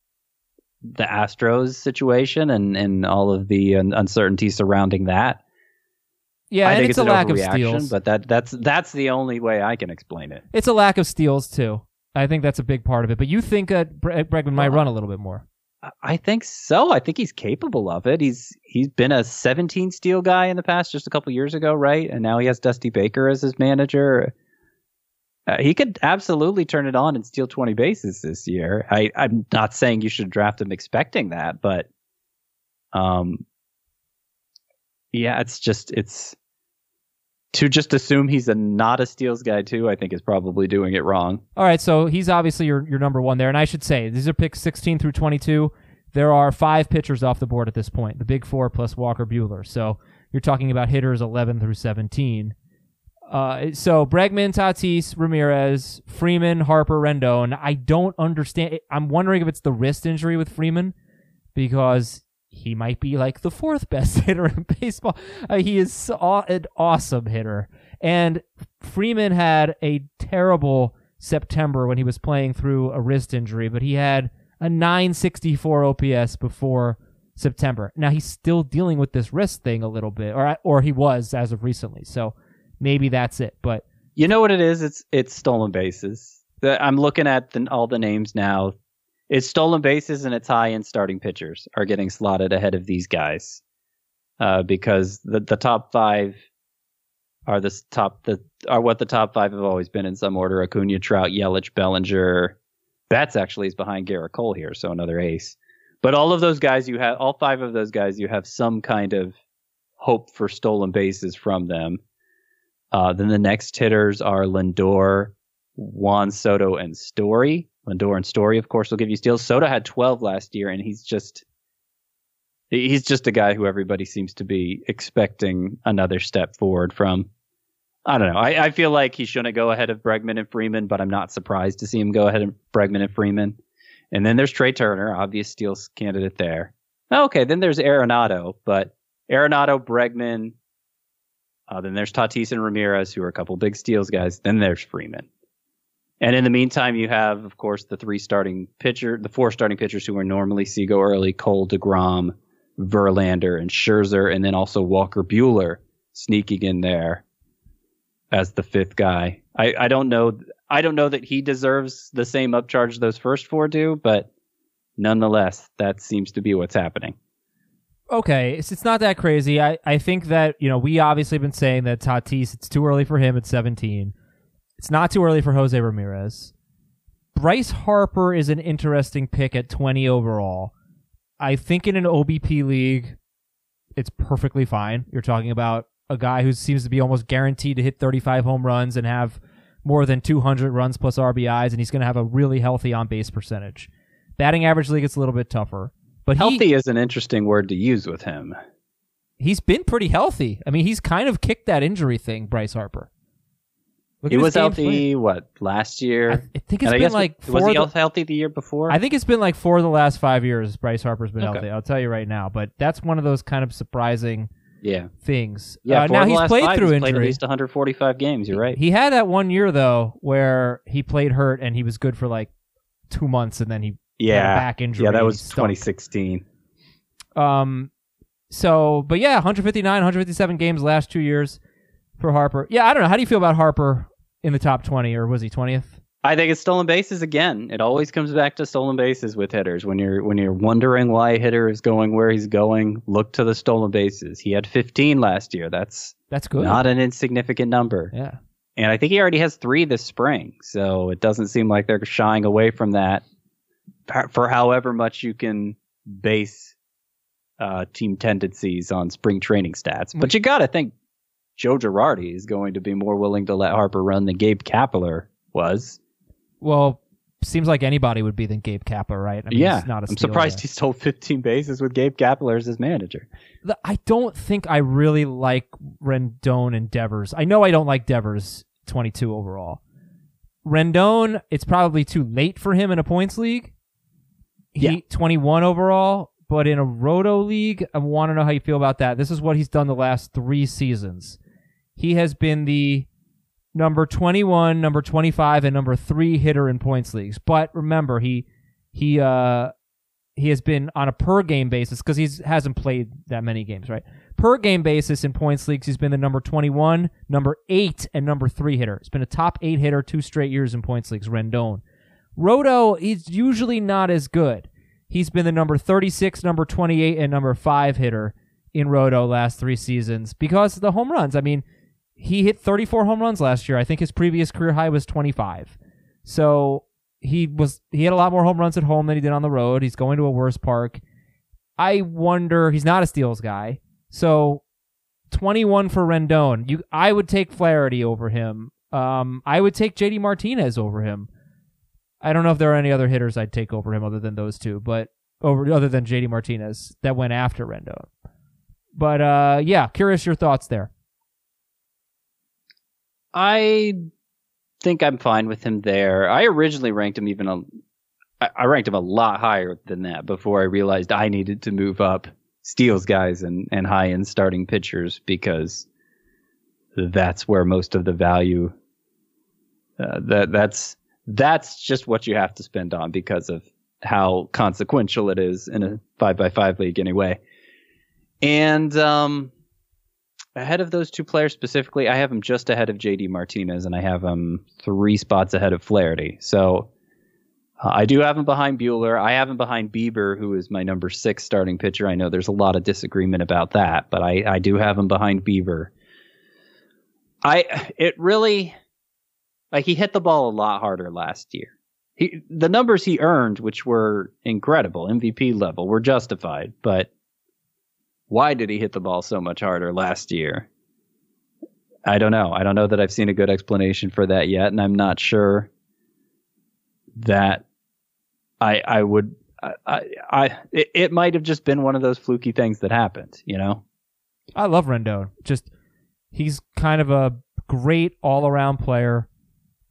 the Astros situation and and all of the uncertainty surrounding that. Yeah, I think it's, it's, a lack of steals. but that that's that's the only way I can explain it. it's a lack of steals too. I think that's a big part of it. But you think that Bre- uh, Bregman might run a little bit more? I- I think so. I think he's capable of it. He's he's been a 17 steal guy in the past, just a couple years ago, right? And now he has Dusty Baker as his manager. Uh, he could absolutely turn it on and steal 20 bases this year. I, I'm not saying you should draft him expecting that, but um, yeah, it's just it's to just assume he's a not a steals guy too. I think is probably doing it wrong. All right, so he's obviously your your number one there, and I should say these are picks 16 through 22. There are five pitchers off the board at this point, the big four plus Walker Buehler. So you're talking about hitters 11 through 17. Uh, so Bregman, Tatis, Ramirez, Freeman, Harper, Rendon. I don't understand. I'm wondering if it's the wrist injury with Freeman because he might be like the fourth best hitter in baseball. Uh, he is so- an awesome hitter. And Freeman had a terrible September when he was playing through a wrist injury, but he had a 964 OPS before September. Now he's still dealing with this wrist thing a little bit, or or he was as of recently. So maybe that's it. But You know what it is? It's it's stolen bases. I'm looking at the, all the names now. It's stolen bases and it's high end starting pitchers are getting slotted ahead of these guys, uh, because the the top five are the top the are what the top five have always been in some order: Acuna, Trout, Yelich, Bellinger. That's actually is behind Gerrit Cole here, so another ace. But all of those guys, you have all five of those guys, you have some kind of hope for stolen bases from them. Uh, then the next hitters are Lindor, Juan Soto, and Story. Lindor and Story, of course, will give you steals. Soto had 12 last year, and he's just he's just a guy who everybody seems to be expecting another step forward from. I don't know. I, I feel like he shouldn't go ahead of Bregman and Freeman, but I'm not surprised to see him go ahead of Bregman and Freeman. And then there's Trea Turner, obvious steals candidate there. Okay, then there's Arenado, but Arenado, Bregman, uh, then there's Tatis and Ramirez, who are a couple big steals guys. Then there's Freeman. And in the meantime, you have, of course, the three starting pitcher, the four starting pitchers who are normally see go early: Cole, Degrom, Verlander, and Scherzer, and then also Walker Buehler sneaking in there as the fifth guy. I, I don't know. I don't know that he deserves the same upcharge those first four do, but nonetheless, that seems to be what's happening. Okay, it's, it's not that crazy. I, I think that, you know, we obviously been saying that Tatis, it's too early for him at 17. It's not too early for Jose Ramirez. Bryce Harper is an interesting pick at 20 overall. I think in an OBP league, it's perfectly fine. You're talking about a guy who seems to be almost guaranteed to hit 35 home runs and have more than 200 runs plus RBIs, and he's going to have a really healthy on base percentage. Batting average league, it's a little bit tougher. But he, Healthy is an interesting word to use with him. he's been pretty healthy. I mean, he's kind of kicked that injury thing, Bryce Harper. Look He was healthy, played. what, last year? I, I think it's And been like was four. he the- healthy the year before? I think it's been like four of the last five years. Bryce Harper's been Okay. healthy. I'll tell you right now. But that's one of those kind of surprising yeah. things. Yeah, Uh, now he's played five, through he's played at least 145 games. You're right. He had that one year though where he played hurt and he was good for like two months and then he yeah, back injury yeah, that was stunk. 2016. Um, so, but yeah, 159, 157 games last two years for Harper. Yeah, I don't know. How do you feel about Harper in the top 20 or was he 20th? I think it's stolen bases again. It always comes back to stolen bases with hitters. When you're when you're wondering why a hitter is going where he's going, look to the stolen bases. He had 15 last year. That's That's good. not an insignificant number. yeah. And I think he already has three this spring. So it doesn't seem like they're shying away from that for- however much you can base uh, team tendencies on spring training stats. But you got to think Joe Girardi is going to be more willing to let Harper run than Gabe Kapler was. Well, seems like anybody would be than Gabe Kapler, right? I mean, yeah. not a I'm surprised he stole 15 bases with Gabe Kapler as his manager. The- I don't think I really like Rendon and Devers. I know I don't like Devers 22 overall. Rendon, it's probably too late for him in a points league. He Yeah. 21 overall, but in a roto league, I want to know how you feel about that. This is what he's done the last 3 seasons. He has been the number 21, number 25 and number 3 hitter in points leagues. But remember, he he uh he has been on a per game basis because he hasn't played that many games, right? Per game basis in points leagues, he's been the number 21, number 8, and number 3 hitter. He's been a top 8 hitter two straight years in points leagues, Rendon. Roto, he's usually not as good. He's been the number 36, number 28, and number 5 hitter in Roto last three seasons because of the home runs. I mean, he hit 34 home runs last year. I think his previous career high was 25. So he was he had a lot more home runs at home than he did on the road. He's going to a worse park. I wonder he's not a steals guy. So 21 for Rendon. You I would take Flaherty over him. Um I would take JD Martinez over him. I don't know if there are any other hitters I'd take over him other than those two, but over other than JD Martinez that went after Rendon. But uh yeah, curious your thoughts there. I think I'm fine with him there. I originally ranked him even a, I- ranked him a lot higher than that before I realized I needed to move up steals guys and, and high end starting pitchers because that's where most of the value uh, that that's that's just what you have to spend on because of how consequential it is in a five by five league anyway. And um, ahead of those two players specifically, I have him just ahead of JD Martinez, and I have him three spots ahead of Flaherty. So uh, I do have him behind Buehler. I have him behind Bieber, who is my number six starting pitcher. I know there's a lot of disagreement about that, but I, I do have him behind Bieber. I it really like he hit the ball a lot harder last year. He the numbers he earned, which were incredible, MVP level, were justified, but why did he hit the ball so much harder last year? I don't know. I don't know that I've seen a good explanation for that yet, and I'm not sure that I I would I I, it, it might have just been one of those fluky things that happened, you know. I love Rendon. Just he's kind of a great all-around player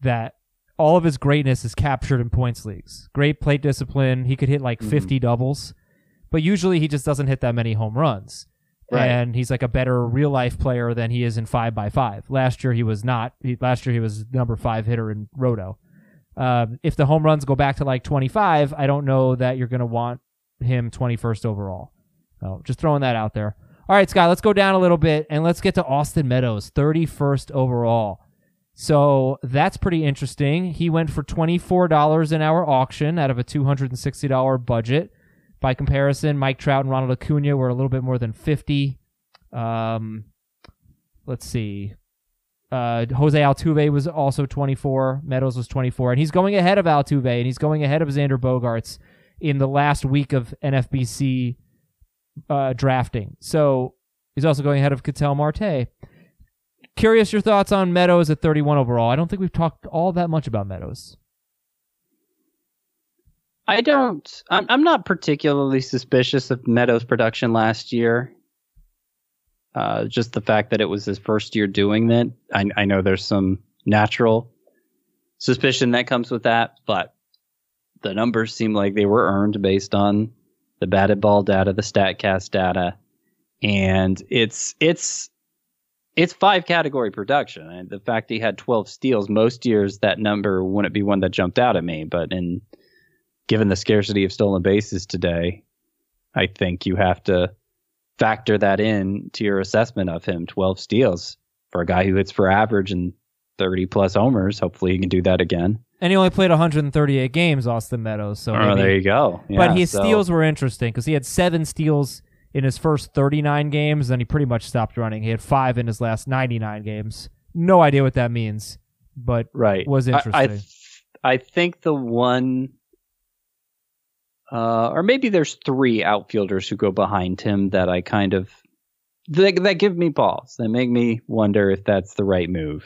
that all of his greatness is captured in points leagues. Great plate discipline. He could hit like 50 doubles, but usually he just doesn't hit that many home runs. Right. And he's like a better real life player than he is in five by five. Last year he was not. He, last year he was number five hitter in Roto. Um, if the home runs go back to like 25, I don't know that you're going to want him 21st overall. So just throwing that out there. All right, Scott, let's go down a little bit and let's get to Austin Meadows, 31st overall. So that's pretty interesting. He went for $24 in our auction out of a $260 budget. By comparison, Mike Trout and Ronald Acuna were a little bit more than 50. Um, let's see. Uh, Jose Altuve was also 24. Meadows was 24. And he's going ahead of Altuve and he's going ahead of Xander Bogaerts in the last week of NFBC uh, drafting. So he's also going ahead of Ketel Marte. Curious your thoughts on Meadows at 31 overall. I don't think we've talked all that much about Meadows. I don't. I'm, I'm not particularly suspicious of Meadows' production last year. Uh, just the fact that it was his first year doing that. I, I know there's some natural suspicion that comes with that, but the numbers seem like they were earned based on the batted ball data, the Statcast data, and it's it's it's five category production. And the fact he had 12 steals, most years that number wouldn't be one that jumped out at me, but in given the scarcity of stolen bases today, I think you have to factor that in to your assessment of him. 12 steals for a guy who hits for average and 30 plus homers. Hopefully he can do that again. And he only played 138 games, Austin Meadows. So oh, maybe- there you go. but his so- steals were interesting because he had seven steals in his first 39 games, then he pretty much stopped running. He had five in his last 99 games. No idea what that means, but right was I- I, interesting. th- I think the one, uh, or maybe there's three outfielders who go behind him that I kind of that, that give me pause. That make me wonder if that's the right move.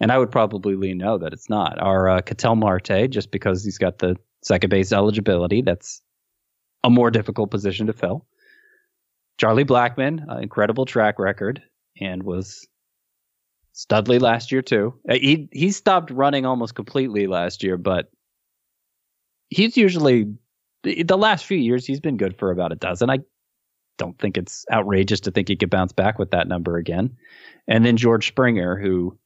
And I would probably lean no that it's not. Our uh, Ketel Marte, just because he's got the second base eligibility, that's a more difficult position to fill. Charlie Blackmon, uh, incredible track record, and was Studley last year too. Uh, He he stopped running almost completely last year, but he's usually the last few years he's been good for about a dozen. I don't think it's outrageous to think he could bounce back with that number again. And then George Springer, who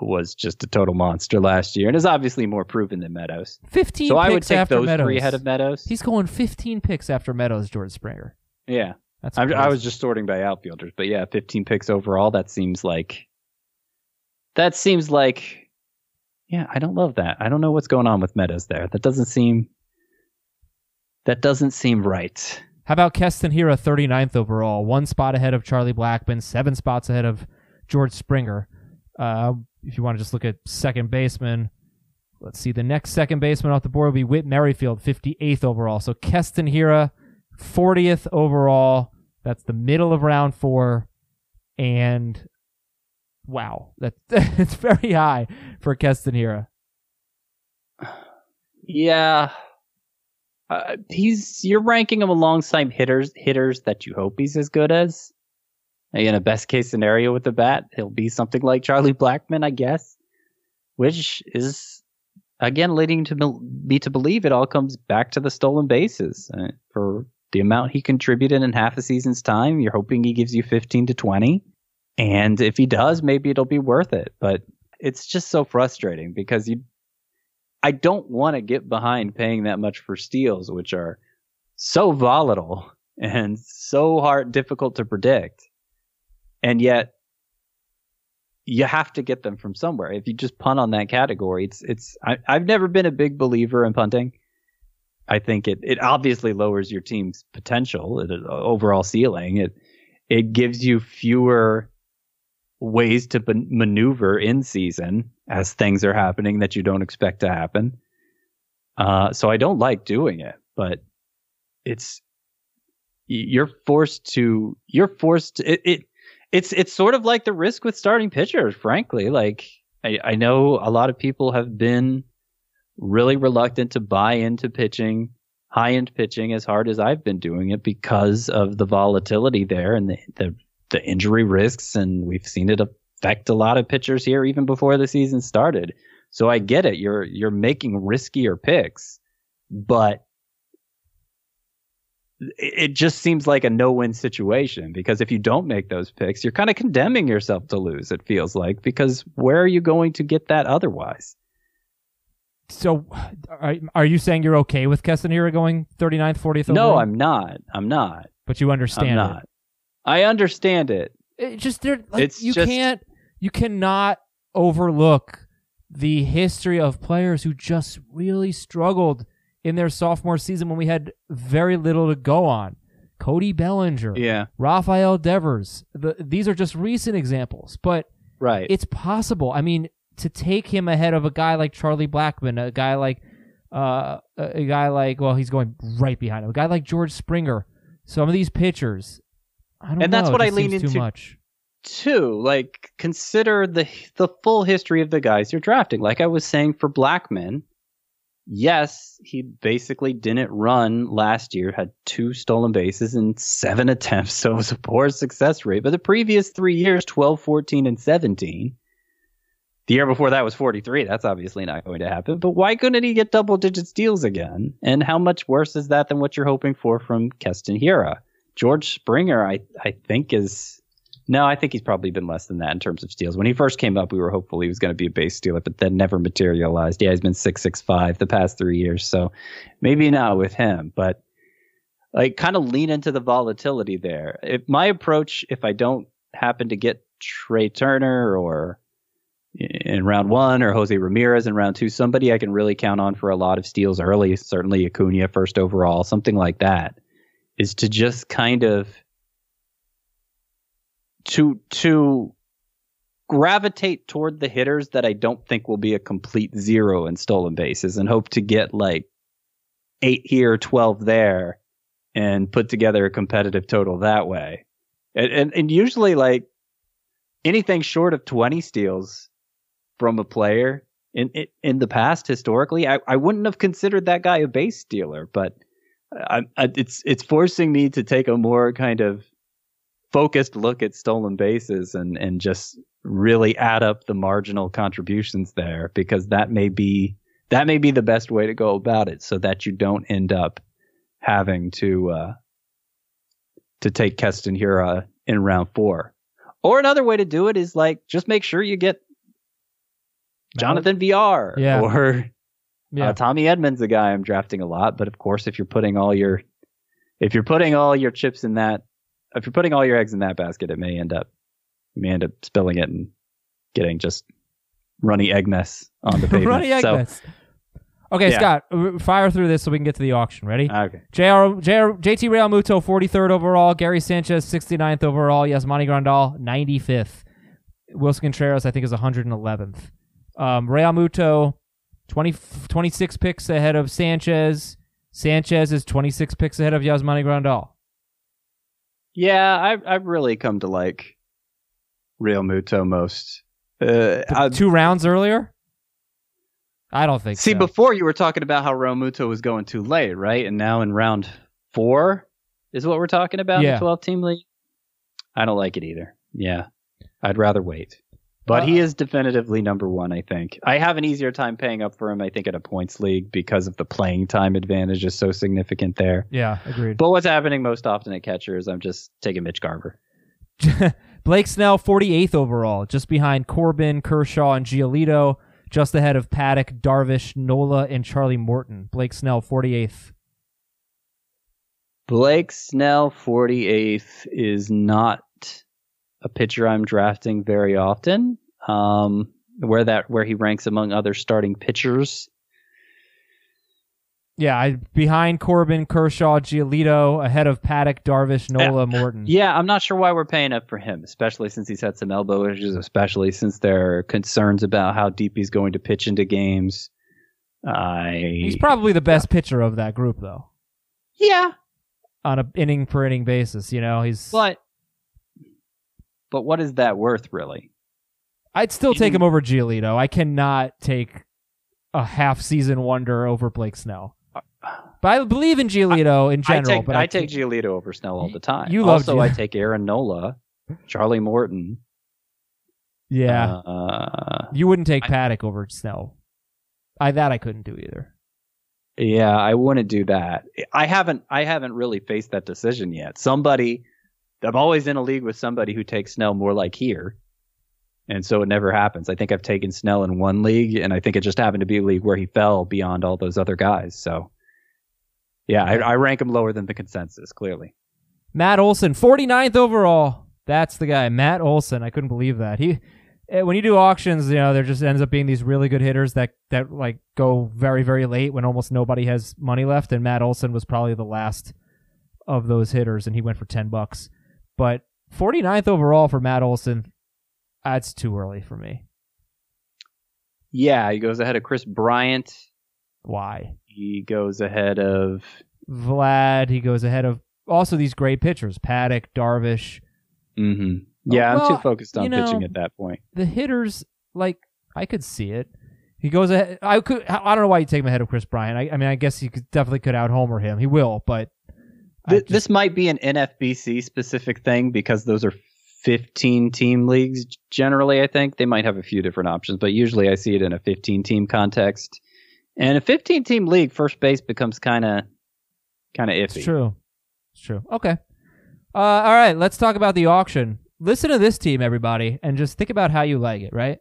was just a total monster last year and is obviously more proven than Meadows. 15 So I would picks take after those Meadows. three ahead of Meadows. He's going 15 picks after Meadows, George Springer. Yeah. That's I'm, I was just sorting by outfielders, but yeah, 15 picks overall. That seems like that seems like yeah. I don't love that. I don't know what's going on with Meadows there. That doesn't seem that doesn't seem right. How about Keston Hiura, 39th overall, one spot ahead of Charlie Blackmon, seven spots ahead of George Springer. Uh, if you want to just look at second baseman, let's see. The next second baseman off the board will be Whit Merrifield, 58th overall. So Keston Hiura, 40th overall. That's the middle of round four. And wow, that, that's very high for Keston Hiura. Yeah. Uh, he's you're ranking him alongside hitters hitters that you hope he's as good as. In a best case scenario with the bat, he'll be something like Charlie Blackmon, I guess, which is again leading to me- me to believe it all comes back to the stolen bases uh, for the amount he contributed in half a season's time. You're hoping he gives you 15 to 20, and if he does, maybe it'll be worth it. But it's just so frustrating because you, I don't want to get behind paying that much for steals, which are so volatile and so hard, difficult to predict. And yet you have to get them from somewhere. If you just punt on that category, it's, it's, I, I've never been a big believer in punting. I think it, it obviously lowers your team's potential, it, overall ceiling. It, it gives you fewer ways to maneuver in season as things are happening that you don't expect to happen. Uh, so I don't like doing it, but it's you're forced to you're forced to, it, it it's it's sort of like the risk with starting pitchers frankly like I, I know a lot of people have been really reluctant to buy into pitching high end pitching as hard as I've been doing it because of the volatility there and the, the the injury risks and we've seen it affect a lot of pitchers here even before the season started so I get it you're you're making riskier picks but it just seems like a no-win situation because if you don't make those picks, you're kind of condemning yourself to lose. It feels like because where are you going to get that otherwise? So, are, are you saying you're okay with Keston Hiura going 39th, 40th? No, overall? I'm not. I'm not. But you understand I'm not. I understand it. it. It just there. Like, It's you just- can't. You cannot overlook the history of players who just really struggled in their sophomore season when we had very little to go on. Cody Bellinger, Yeah. Rafael Devers. The, these are just recent examples, but Right. it's possible. I mean, to take him ahead of a guy like Charlie Blackmon, a guy like uh, a guy like well, he's going right behind him. A guy like George Springer. Some of these pitchers, I don't And know. that's what I lean into Too much. Two, like consider the the full history of the guys you're drafting. Like I was saying for Blackmon, yes, he basically didn't run last year, had two stolen bases in seven attempts, so it was a poor success rate. But the previous three years, 12, 14, and 17. The year before that was 43. That's obviously not going to happen. But why couldn't he get double digit steals again? And how much worse is that than what you're hoping for from Keston Hiura? George Springer, I, I think, is no, I think he's probably been less than that in terms of steals. When he first came up, we were hopeful he was going to be a base stealer, but that never materialized. Yeah, he's been six six five the past three years, so maybe not with him. But like, kind of lean into the volatility there. If my approach, if I don't happen to get Trea Turner or in round one or Jose Ramirez in round two, somebody I can really count on for a lot of steals early, certainly Acuna first overall, something like that, is to just kind of to to gravitate toward the hitters that I don't think will be a complete zero in stolen bases and hope to get like eight here, 12 there and put together a competitive total that way. And, and, and usually like anything short of 20 steals from a player in, in, the past, historically, I, I wouldn't have considered that guy a base stealer, but I, I, it's, it's forcing me to take a more kind of focused look at stolen bases and and just really add up the marginal contributions there because that may be that may be the best way to go about it so that you don't end up having to uh to take Keston Hiura in round 4. Or another way to do it is like just make sure you get Jonathan Villar Yeah. or Yeah. uh, Tommy Edman, a guy I'm drafting a lot, but of course, if you're putting all your if you're putting all your chips in that, if you're putting all your eggs in that basket, it may end up you may end up spilling it and getting just runny egg mess on the pavement. Runny egg so, mess. Okay, Yeah. Scott, uh, fire through this so we can get to the auction. Ready? Okay. JR, JR, JT Realmuto, 43rd overall. Gary Sanchez, 69th overall. Yasmani Grandal, 95th. Willson Contreras, I think, is 111th. Um, Realmuto, 20, 26 picks ahead of Sanchez. Sanchez is 26 picks ahead of Yasmani Grandal. Yeah, I've, I've really come to like Realmuto most. Uh, I, Two rounds earlier? I don't think see, so. before you were talking about how Realmuto was going too late, right? And now in round four is what we're talking about in the 12 team league. I don't like it either. Yeah, I'd rather wait. But he Uh, is definitively number one. I think I have an easier time paying up for him. I think at a points league because of the playing time advantage is so significant there. Yeah, agreed. But what's happening most often at catcher is I'm just taking Mitch Garver. Blake Snell, 48th overall, just behind Corbin, Kershaw, and Giolito, just ahead of Paddock, Darvish, Nola, and Charlie Morton. Blake Snell, 48th. Blake Snell, 48th, is not a pitcher I'm drafting very often. Um, where that where he ranks among other starting pitchers. Yeah, I behind Corbin, Kershaw, Giolito, ahead of Paddock, Darvish, Nola, Morton. Yeah, I'm not sure why we're paying up for him, especially since he's had some elbow issues, especially since there are concerns about how deep he's going to pitch into games. I He's probably the best pitcher of that group, though, yeah, on a inning per inning basis. You know, he's. but but what is that worth really? I'd still take him over Giolito. I cannot take a half season wonder over Blake Snell. But I believe in Giolito in general. I take but I, I take Giolito over Snell all the time. you love also, Gio- I take Aaron Nola, Charlie Morton. Yeah, Uh, you wouldn't take I- Paddock over Snell. I that I couldn't do either. Yeah, I wouldn't do that. I haven't I haven't really faced that decision yet. Somebody I'm always in a league with somebody who takes Snell more like here. And so it never happens. I think I've taken Snell in one league and I think it just happened to be a league where he fell beyond all those other guys. So yeah, I, I rank him lower than the consensus, clearly. Matt Olson, 49th overall. That's the guy, Matt Olson. I couldn't believe that. He eh, when you do auctions, you know, there just ends up being these really good hitters that that like go very very late when almost nobody has money left and Matt Olson was probably the last of those hitters and he went for 10 bucks. But 49th overall for Matt Olson, that's too early for me. Yeah, he goes ahead of Kris Bryant. Why? He goes ahead of Vlad, he goes ahead of also these great pitchers, Paddock, Darvish, hmm Yeah, I'm too focused on you know, pitching at that point. the hitters like I could see it. He goes ahead. I could. I don't know why you take him ahead of Kris Bryant. I, I mean, I guess you could definitely could out homer him. He will, but Th- just- this might be an NFBC specific thing because those are 15 team leagues generally, I think. They might have a few different options, but usually I see it in a 15 team context. And a 15 team league, first base becomes kind of kind of iffy. it's true. It's true. Okay. Uh, all right. Let's talk about the auction. Listen to this team, everybody, and just think about how you like it. Right.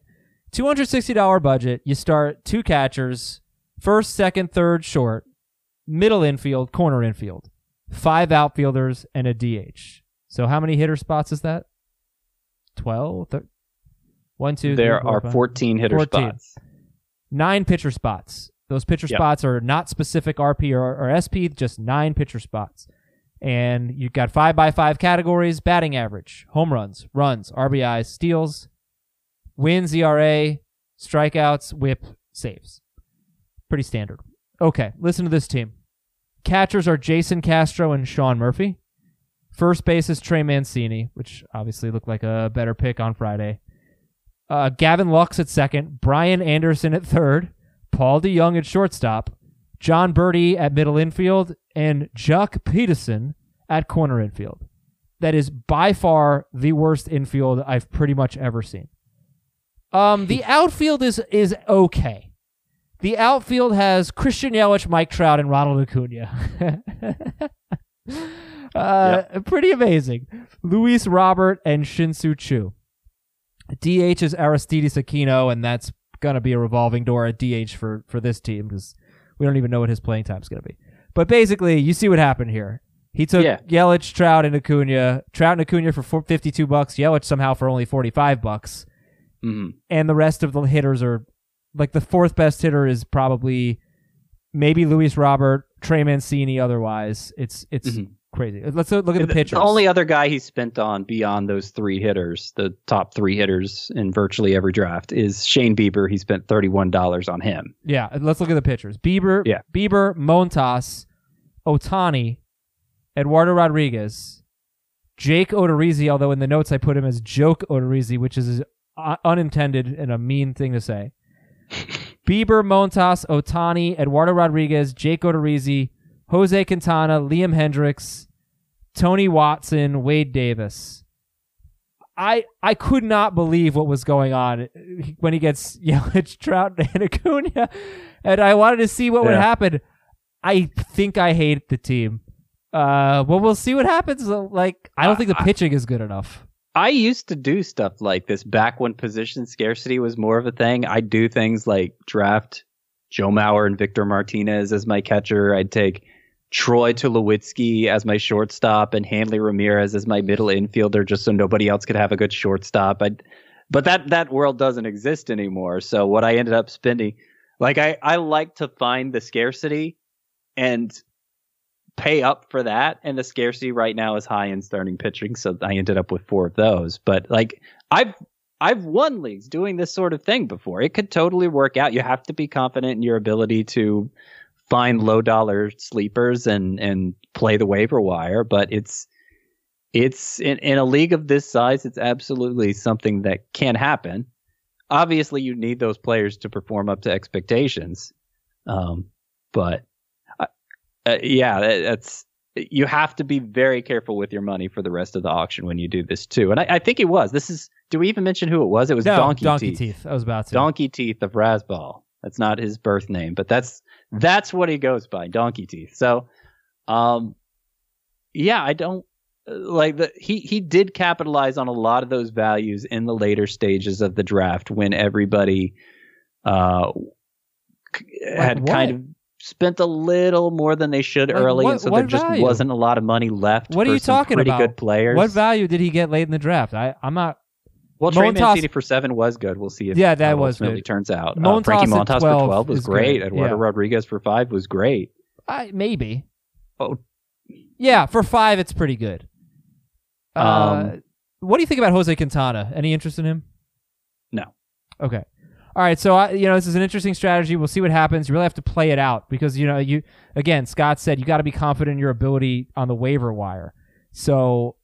Two hundred sixty dollar budget. You start two catchers, first, second, third, short, middle infield, corner infield, five outfielders, and a DH. So how many hitter spots is that? Twelve. Thir- One, two. three, There four, are five. 14 hitter 14. spots. nine pitcher spots. Those pitcher Yep. spots are not specific RP or, or SP, just nine pitcher spots. And you've got five by five categories batting average, home runs, runs, RBIs, steals, wins, ERA, strikeouts, whip, saves. Pretty standard. Okay, listen to this team. Catchers are Jason Castro and Sean Murphy. First base is Trey Mancini, which obviously looked like a better pick on Friday. Uh, Gavin Lux at second, Brian Anderson at third, Paul DeJong at shortstop, Jon Berti at middle infield, and Chuck Peterson at corner infield. That is by far the worst infield I've pretty much ever seen. Um, the outfield is is okay. The outfield has Christian Yelich, Mike Trout, and Ronald Acuna. uh, Pretty amazing. Luis Robert and Shin-Soo Choo. DH is Aristides Aquino, and that's gonna be a revolving door at DH for for this team because we don't even know what his playing time is gonna be. But basically, you see what happened here. He took Yeah. Yelich, Trout, and Acuna. Trout and Acuna for 52 bucks. Yelich somehow for only 45 bucks. hmm And the rest of the hitters are like the fourth best hitter is probably maybe Luis Robert, Trey Mancini. Otherwise, it's it's Mhm. crazy. Let's look at the pitchers. the only other guy he spent on beyond those three hitters, the top three hitters in virtually every draft, is Shane Bieber. He spent $31 on him. Yeah, let's look at the pitchers. Bieber, Yeah. Bieber, Montas, Ohtani, Eduardo Rodriguez, Jake Odorizzi, although in the notes I put him as Joke Odorizzi, which is uh, unintended and a mean thing to say. Bieber, Montas, Ohtani, Eduardo Rodriguez, Jake Odorizzi, Jose Quintana, Liam Hendriks, Tony Watson, Wade Davis. I I could not believe what was going on when he gets Yelich, Trout, and Acuna, and I wanted to see what would happen. I think I hate the team. Uh, well, we'll see what happens. Like, I don't think the pitching is good enough. I used to do stuff like this back when position scarcity was more of a thing. I'd do things like draft Joe Mauer and Victor Martinez as my catcher. I'd take Troy Tulowitzki as my shortstop and Hanley Ramirez as my middle infielder just so nobody else could have a good shortstop. I'd, but that, that world doesn't exist anymore. So what I ended up spending, like I, I like to find the scarcity and pay up for that and the scarcity right now is high in starting pitching so i ended up with four of those. But like i've i've won leagues doing this sort of thing before. It could totally work out. You have to be confident in your ability to find low dollar sleepers and and play the waiver wire but it's it's in, in a league of this size it's absolutely something that can happen. Obviously you need those players to perform up to expectations um but uh, yeah, that's you have to be very careful with your money for the rest of the auction when you do this too. And I, I think it was. This is. Do we even mention who it was? It was No, Donkey, Donkey Teeth. Teeth. I was about to. Donkey Teeth of Razzball. That's not his birth name, but that's that's what he goes by, Donkey Teeth. So, um, yeah, I don't uh, like the he he did capitalize on a lot of those values in the later stages of the draft when everybody uh had kind of spent a little more than they should Like, early, what- and so there just value? wasn't a lot of money left. What are you talking pretty about? Good players. What value did he get late in the draft? I, I'm not. Well, Trey Montas- Mancini for seven was good. We'll see if Yeah, that how was good. turns out. Montas uh, Frankie Montas 12 for twelve was great. good. Eduardo Yeah. Rodriguez for five was great. I, maybe. Oh. Yeah, for five, it's pretty good. Uh, Um, what do you think about Jose Quintana? Any interest in him? No. Okay. All right. So I, you know, this is an interesting strategy. We'll see what happens. You really have to play it out because you know, you again, Scott said you got to be confident in your ability on the waiver wire. So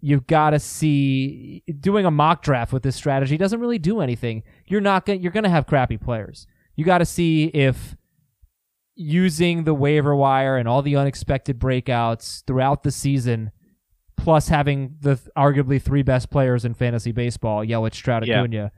you've got to see doing a mock draft with this strategy doesn't really do anything. You're not gonna You're going to have crappy players. You got to see if using the waiver wire and all the unexpected breakouts throughout the season, plus having the arguably three best players in fantasy baseball, Yelich, Trout, Yeah.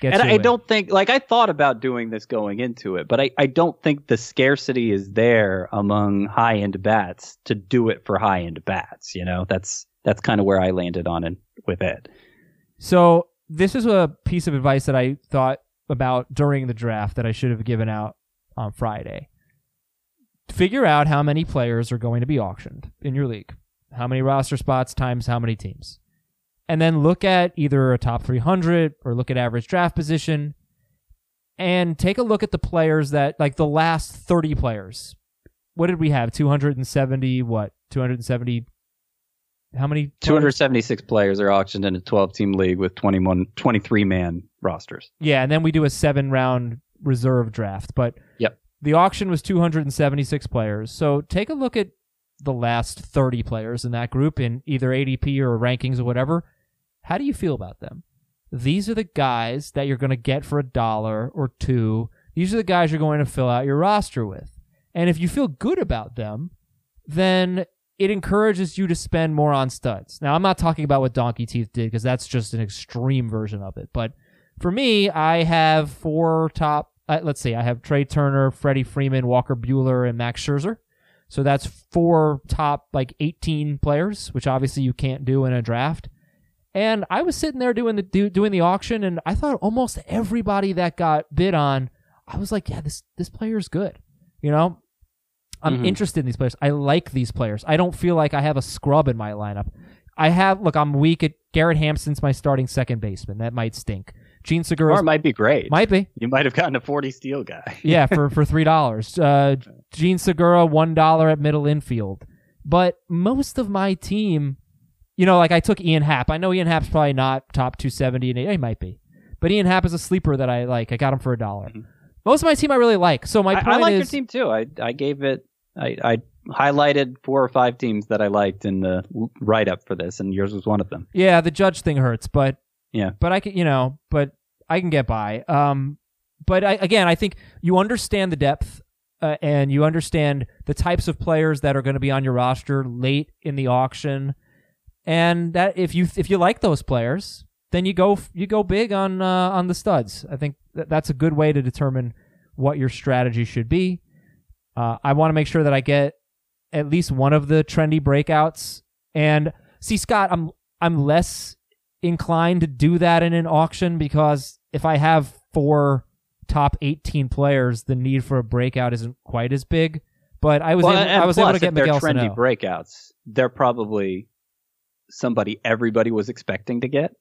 Gets and I in. don't think like I thought about doing this going into it, but I, I don't think the scarcity is there among high end bats to do it for high end bats. You know, that's that's kind of where I landed on it with it. So this is a piece of advice that I thought about during the draft that I should have given out on Friday. Figure out how many players are going to be auctioned in your league. How many roster spots times how many teams. And then look at either a top 300 or look at average draft position and take a look at the players that like the last 30 players. What did we have? 270 what? 270 how many? players? 276 players are auctioned in a 12 team league with 21, 23 man rosters. Yeah, and then we do a seven round reserve draft. But Yep. the auction was 276 players. So take a look at the last 30 players in that group in either ADP or rankings or whatever. How do you feel about them? These are the guys that you're going to get for a dollar or two. These are the guys you're going to fill out your roster with. And if you feel good about them, then it encourages you to spend more on studs. Now, I'm not talking about what Donkey Teeth did because that's just an extreme version of it. But for me, I have four top. Uh, let's see, I have Trea Turner, Freddie Freeman, Walker Buehler, and Max Scherzer. So that's four top like 18 players, which obviously you can't do in a draft. And I was sitting there doing the do, doing the auction, and I thought almost everybody that got bid on, I was like, yeah, this this player is good. You know, I'm Mhm. interested in these players. I like these players. I don't feel like I have a scrub in my lineup. I have look. I'm weak at Garrett Hampson's my starting second baseman. That might stink. Jean Segura Or it might be great. might be. you might have gotten a 40 steal guy. Yeah, for for three dollars. Uh, Jean Segura one dollar at middle infield. But most of my team, you know, like I took Ian Happ. I know Ian Happ's probably not top 270, and he might be, but Ian Happ is a sleeper that I like. I got him for a dollar. Mhm. Most of my team I really like. So my I, point I like is, your team too. I I gave it. I, I highlighted four or five teams that I liked in the write up for this, and yours was one of them. yeah, the judge thing hurts, but Yeah. but I can, you know, but I can get by. Um, but I, again, I think you understand the depth uh, and you understand the types of players that are going to be on your roster late in the auction. and that if you if you like those players, then you go you go big on uh, on the studs. I think that that's a good way to determine what your strategy should be. Uh, I want to make sure that I get at least one of the trendy breakouts. And see, Scott, I'm I'm less inclined to do that in an auction because if I have four top 18 players, the need for a breakout isn't quite as big. But I was Well, able, I was plus, able to get Miguel trendy Sano. breakouts. They're probably somebody everybody was expecting to get,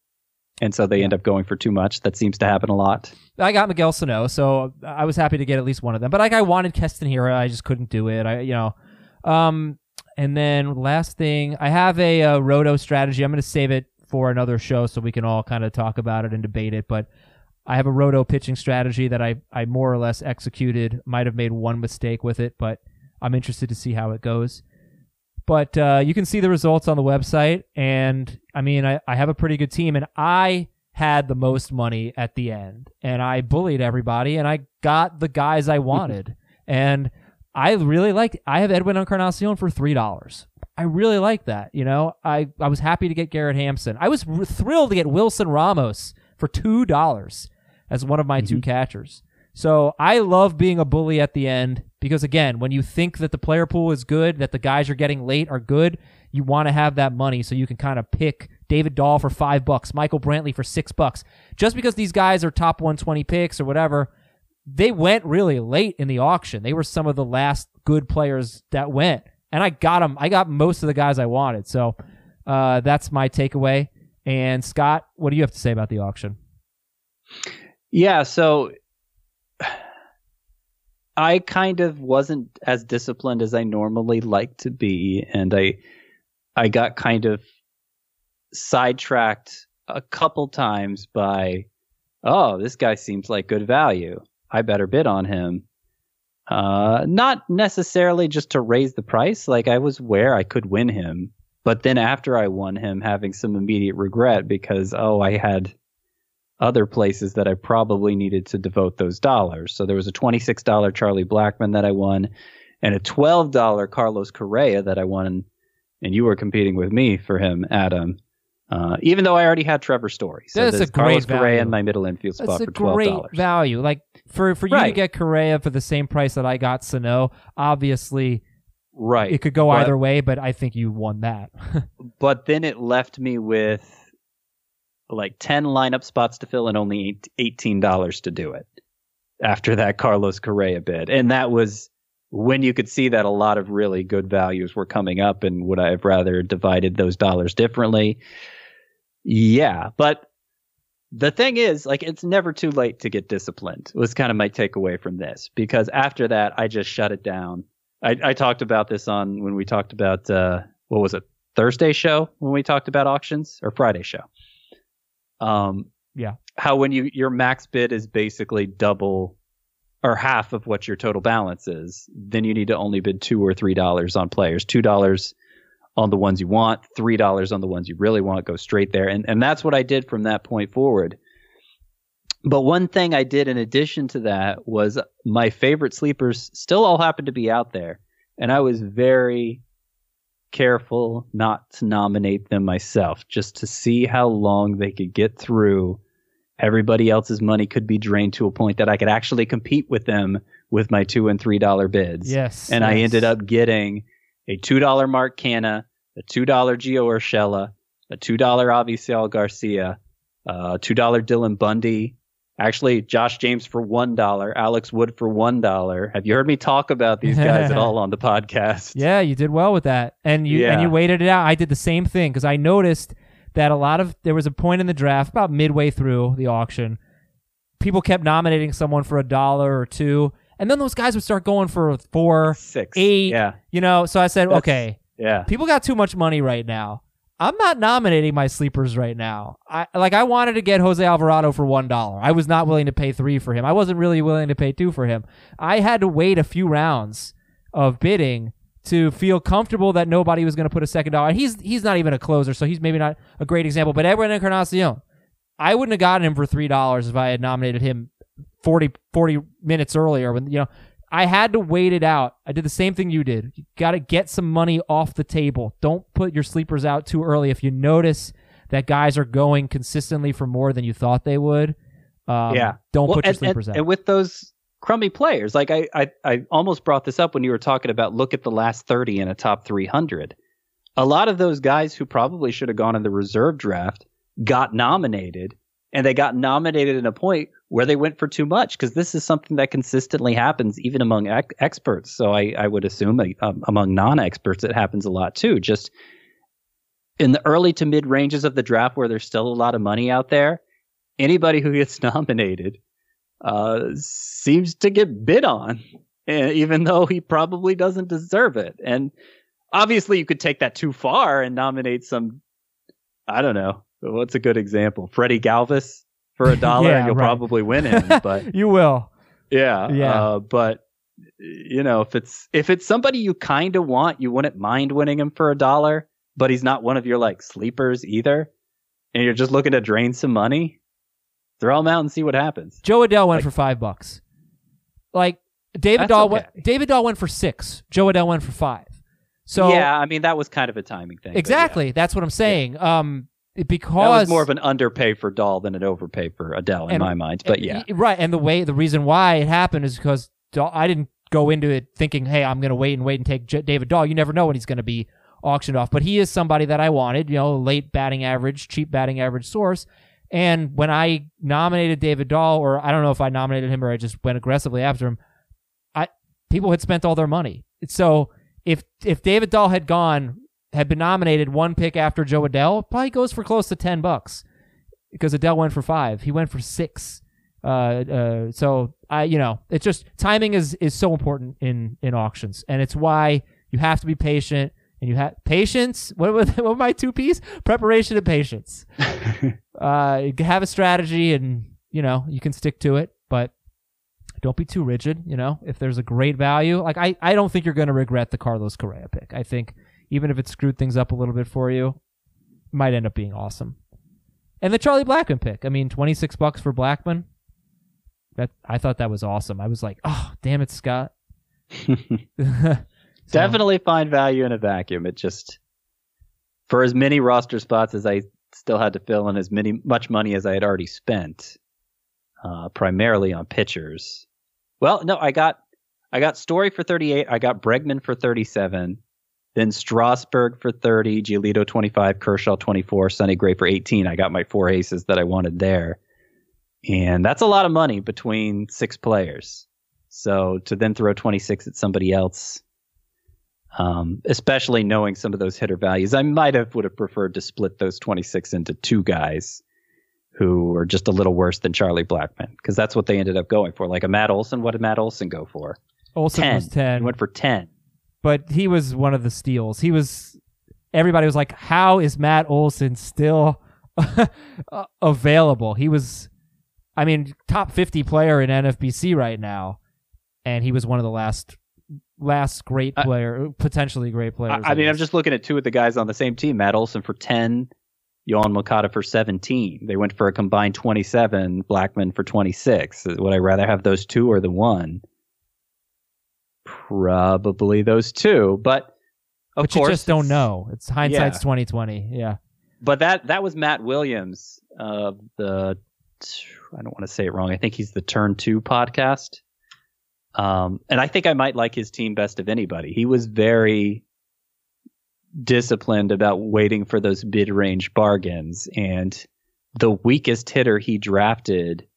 and so they end up going for too much. That seems to happen a lot. I got Miguel Sano, so I was happy to get at least one of them. But like I wanted Keston Hiura, I just couldn't do it. I you know, um, and then last thing, I have a, uh roto strategy. I'm going to save it for another show so we can all kind of talk about it and debate it. But I have a roto pitching strategy that I I more or less executed. Might have made one mistake with it, but I'm interested to see how it goes. But uh, you can see the results on the website, and I mean, I, I have a pretty good team, and I had the most money at the end, and I bullied everybody, and I got the guys I wanted, and I really liked. I have Edwin Encarnacion for three dollars. I really like that. You know, I I was happy to get Garrett Hampson. I was r- thrilled to get Wilson Ramos for two dollars as one of my two mm-hmm. catchers. So I love being a bully at the end because again, when you think that the player pool is good, that the guys you're getting late are good, you want to have that money so you can kind of pick David Dahl for five bucks, Michael Brantley for six bucks. Just because these guys are top 120 picks or whatever, they went really late in the auction. They were some of the last good players that went, and I got them. I got most of the guys I wanted. So uh, that's my takeaway. And Scott, what do you have to say about the auction? Yeah, so I kind of wasn't as disciplined as I normally like to be, and I I got kind of sidetracked a couple times by, oh, this guy seems like good value. I better bid on him. Uh, not necessarily just to raise the price. Like I was aware I could win him, but then after I won him, having some immediate regret because oh, I had other places that I probably needed to devote those dollars. So there was a $26 Charlie Blackman that I won and a $12 Carlos Correa that I won. And you were competing with me for him, Adam. Uh, even though I already had Trevor Story. So That's a great Carlos Correa value. in my middle infield spot That's for $12. great value. Like for for you to get Correa for the same price that I got Sano, obviously Right. it could go But- either way, but I think you won that. but then it left me with like 10 lineup spots to fill and only $18 to do it after that Carlos Correa bid. And that was when you could see that a lot of really good values were coming up and would I have rather divided those dollars differently? Yeah, but the thing is, like, it's never too late to get disciplined. Was kind of my takeaway from this because after that, I just shut it down. I, I talked about this on when we talked about uh, what was it Thursday show when we talked about auctions or Friday show. Um, Yeah. how when you your max bid is basically double or half of what your total balance is, then you need to only bid two or three dollars on players. Two dollars on the ones you want, three dollars on the ones you really want, go straight there. And and that's what I did from that point forward. But one thing I did in addition to that was my favorite sleepers still all happened to be out there. And I was very careful not to nominate them myself just to see how long they could get through. Everybody else's money could be drained to a point that I could actually compete with them with my two and three dollar bids. yes. And I ended up getting a two dollar Mark Canha, a two dollar Gio Urshela, a two dollar Avisail Garcia, uh, two dollar Dylan Bundy. Actually, Josh James for one dollar, Alex Wood for one dollar. Have you heard me talk about these guys at all on the podcast? Yeah, you did well with that, and you and you waited it out. I did the same thing because I noticed that a lot of there was a point in the draft about midway through the auction, people kept nominating someone for a dollar or two, and then those guys would start going for four, six, eight. Yeah. You know, so I said, That's- okay, Yeah. people got too much money right now. I'm not nominating my sleepers right now. I like I wanted to get Jose Alvarado for one dollar. I was not willing to pay three for him. I wasn't really willing to pay two for him. I had to wait a few rounds of bidding to feel comfortable that nobody was going to put a second dollar. He's he's not even a closer, so he's maybe not a great example. But Edwin Encarnacion, I wouldn't have gotten him for three dollars if I had nominated him 40, 40 minutes earlier. When you know, I had to wait it out. I did the same thing you did. You got to get some money off the table. Don't put your sleepers out too early. If you notice that guys are going consistently for more than you thought they would, um, yeah. don't Well, put your and, sleepers and, out. And with those crummy players, like I, I, I almost brought this up when you were talking about look at the last 30 in a top 300. A lot of those guys who probably should have gone in the reserve draft got nominated, and they got nominated in a point where they went for too much because this is something that consistently happens even among experts. So I, I would assume uh, um, among non-experts it happens a lot too. Just in the early to mid ranges of the draft where there's still a lot of money out there, anybody who gets nominated uh, seems to get bid on, eh, even though he probably doesn't deserve it. And obviously, you could take that too far and nominate some. I don't know. What's a good example? Freddie Galvis for a dollar, Yeah, you'll right. probably win him. But you will. yeah, Yeah. Uh, but you know, if it's if it's somebody you kind of want, you wouldn't mind winning him for a dollar, but he's not one of your like sleepers either, and you're just looking to drain some money. Throw him out and see what happens. Jo Adell went Like- for five bucks. Like David Dahl okay. went. David Dahl went for six. Jo Adell went for five. So yeah, I mean that was kind of a timing thing. exactly. That's what I'm saying. Um, yeah. Because that was more of an underpay for Dahl than an overpay for Adell in And- my mind. But yeah, right. And the way the reason why it happened is because Dahl, I didn't go into it thinking, hey, I'm going to wait and wait and take J- David Dahl. You never know when he's going to be auctioned off, but he is somebody that I wanted. You know, late batting average, cheap batting average source. And when I nominated David Dahl, or I don't know if I nominated him or I just went aggressively after him, I people had spent all their money. So if if David Dahl had gone, had been nominated one pick after Jo Adell, probably goes for close to ten bucks because Adele went for five. He went for six. Uh, uh, so I, you know, it's just timing is is so important in in auctions, and it's why you have to be patient. And you have patience. What were, what were my two P's? Preparation and patience. uh, have a strategy, and you know you can stick to it, but don't be too rigid. You know, if there's a great value, like I, I don't think you're going to regret the Carlos Correa pick. I think even if it screwed things up a little bit for you, might end up being awesome. And the Charlie Blackmon pick. I mean, 26 bucks for Blackman. That I thought that was awesome. I was like, oh, damn it, Scott. So- definitely find value in a vacuum. It just for as many roster spots as I still had to fill and as many much money as I had already spent, uh, primarily on pitchers. Well, no, I got I got Story for 38. I got Bregman for 37. Then Strasburg for 30, Giolito 25, Kershaw 24, Sonny Gray for 18. I got my four aces that I wanted there. And that's a lot of money between six players. So to then throw 26 at somebody else, um, especially knowing some of those hitter values, I might have would have preferred to split those 26 into two guys who are just a little worse than Charlie Blackmon because that's what they ended up going for. Like a Matt Olson, what did Matt Olson go for? Olson 10. was 10. He went for 10. But he was one of the steals. He was. Everybody was like, "How is Matt Olson still uh, available?" He was, I mean, top fifty player in NFBC right now, and he was one of the last, last great player, potentially great players. I, I mean, I'm just looking at two of the guys on the same team. Matt Olson for 10, Yoan Moncada for 17. They went for a combined 27, Blackmon for 26. Would I rather have those two or the one? Probably those two, but of but course, you just don't know. It's hindsight's Yeah. twenty twenty. Yeah. But that that was Matt Williams of the I don't want to say it wrong. I think he's the Turn Two podcast. Um, and I think I might like his team best of anybody. He was very disciplined about waiting for those mid range bargains, and the weakest hitter he drafted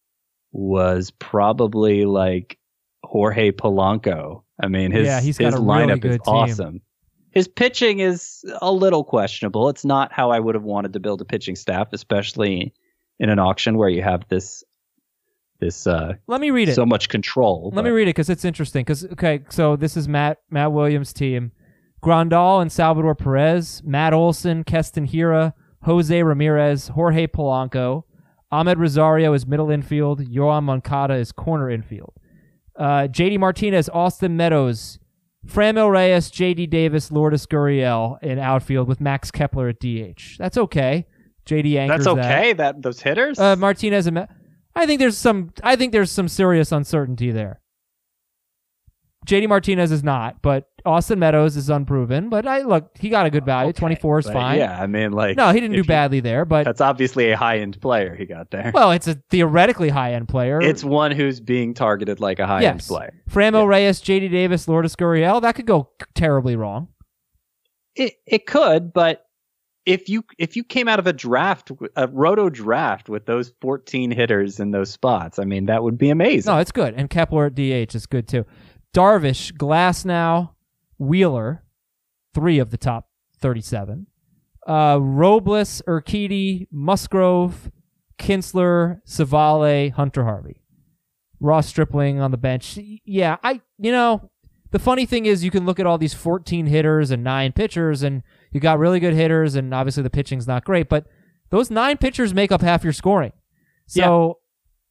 was probably like Jorge Polanco. I mean, his Yeah, he's got his a really lineup good is team. awesome. His pitching is a little questionable. It's not how I would have wanted to build a pitching staff, especially in an auction where you have this this uh, Let me read it. so much control. Let me read it because it's interesting. Because okay, so this is Matt Matt Williams' team: Grandal and Salvador Perez, Matt Olson, Keston Hiura, Jose Ramirez, Jorge Polanco, Amed Rosario is middle infield, Yoan Moncada is corner infield, uh, J.D. Martinez, Austin Meadows, Franmil Reyes, J.D. Davis, Lourdes Gurriel in outfield with Max Kepler at DH. That's okay. J.D. anchors That's that. okay. That those hitters. Uh, Martinez and Ma- I think there's some. I think there's some serious uncertainty there. JD Martinez is not, but Austin Meadows is unproven. But I look, he got a good value. Okay, 24 is fine. Yeah, I mean, like No, he didn't do you- badly there, but That's obviously a high end player he got there. well, it's a theoretically high end player. it's one who's being targeted like a high end player. yes. Franmil Reyes, JD Davis, Lourdes Gurriel. That could go terribly wrong. It it could, but if you if you came out of a draft, a roto draft with those 14 hitters in those spots, I mean, that would be amazing. No, it's good. And Kepler at DH is good too. Darvish, Glasnow, Wheeler, three of the top 37. Uh, Robles, Urquidy, Musgrove, Kintzler, Civale, Hunter Harvey. Ross Stripling on the bench. Yeah, I, you know, the funny thing is you can look at all these 14 hitters and nine pitchers, and you got really good hitters, and obviously the pitching's not great, but those nine pitchers make up half your scoring. So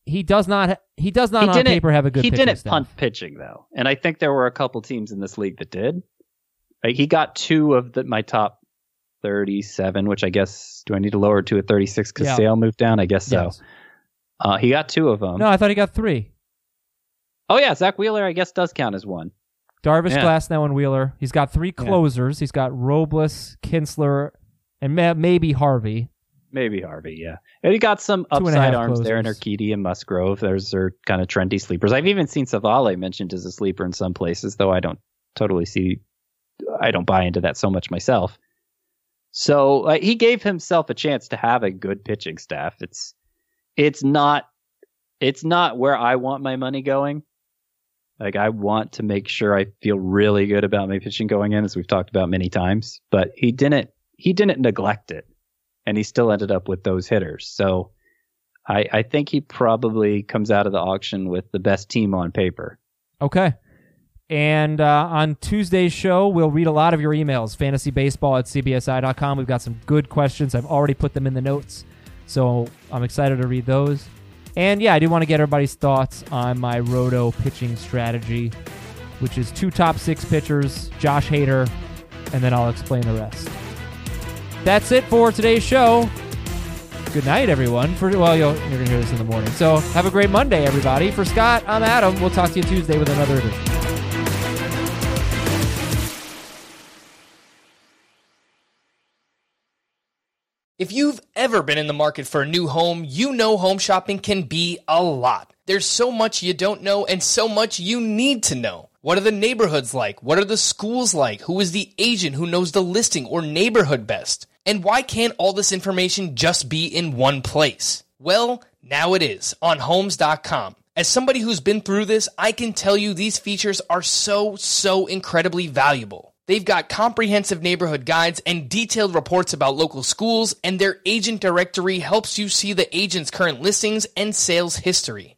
he does not, he does not he on paper have a good He didn't staff. punt pitching though, and I think there were a couple teams in this league that did. Like, he got two of the, my top 37, which I guess do I need to lower to a 36 because Yeah. Sale moved down? I guess so. Yes. Uh, he got two of them. No, I thought he got three. Oh yeah, Zack Wheeler I guess does count as one. Darvish, Yeah. Glasnow, and Wheeler. He's got three Yeah. closers. He's got Robles, Kintzler, and maybe Harvey. Maybe Harvey, yeah. And he got some Two upside arms there in. Urquidy and Musgrove. Those are kind of trendy sleepers. I've even seen Civale mentioned as a sleeper in some places, though I don't totally see, I don't buy into that so much myself. So uh, he gave himself a chance to have a good pitching staff. It's, it's not, it's not where I want my money going. Like I want to make sure I feel really good about my pitching going in, as we've talked about many times. But he didn't, he didn't neglect it and he still ended up with those hitters. So I, I think he probably comes out of the auction with the best team on paper. Okay. And uh, on Tuesday's show, we'll read a lot of your emails. Fantasybaseball at cbsi.com. We've got some good questions. I've already put them in the notes. So I'm excited to read those. And yeah, I do want to get everybody's thoughts on my roto pitching strategy, which is two top six pitchers, Josh Hader, and then I'll explain the rest. That's it for today's show. Good night, everyone. For well, you're gonna hear this in the morning. So have a great Monday, everybody. For Scott, I'm Adam. We'll talk to you Tuesday with another edition. If you've ever been in the market for a new home, you know home shopping can be a lot. There's so much you don't know and so much you need to know. What are the neighborhoods like? What are the schools like? Who is the agent who knows the listing or neighborhood best? And why can't all this information just be in one place? Well, now it is on homes.com. As somebody who's been through this, I can tell you these features are so, so incredibly valuable. They've got comprehensive neighborhood guides and detailed reports about local schools, and their agent directory helps you see the agent's current listings and sales history.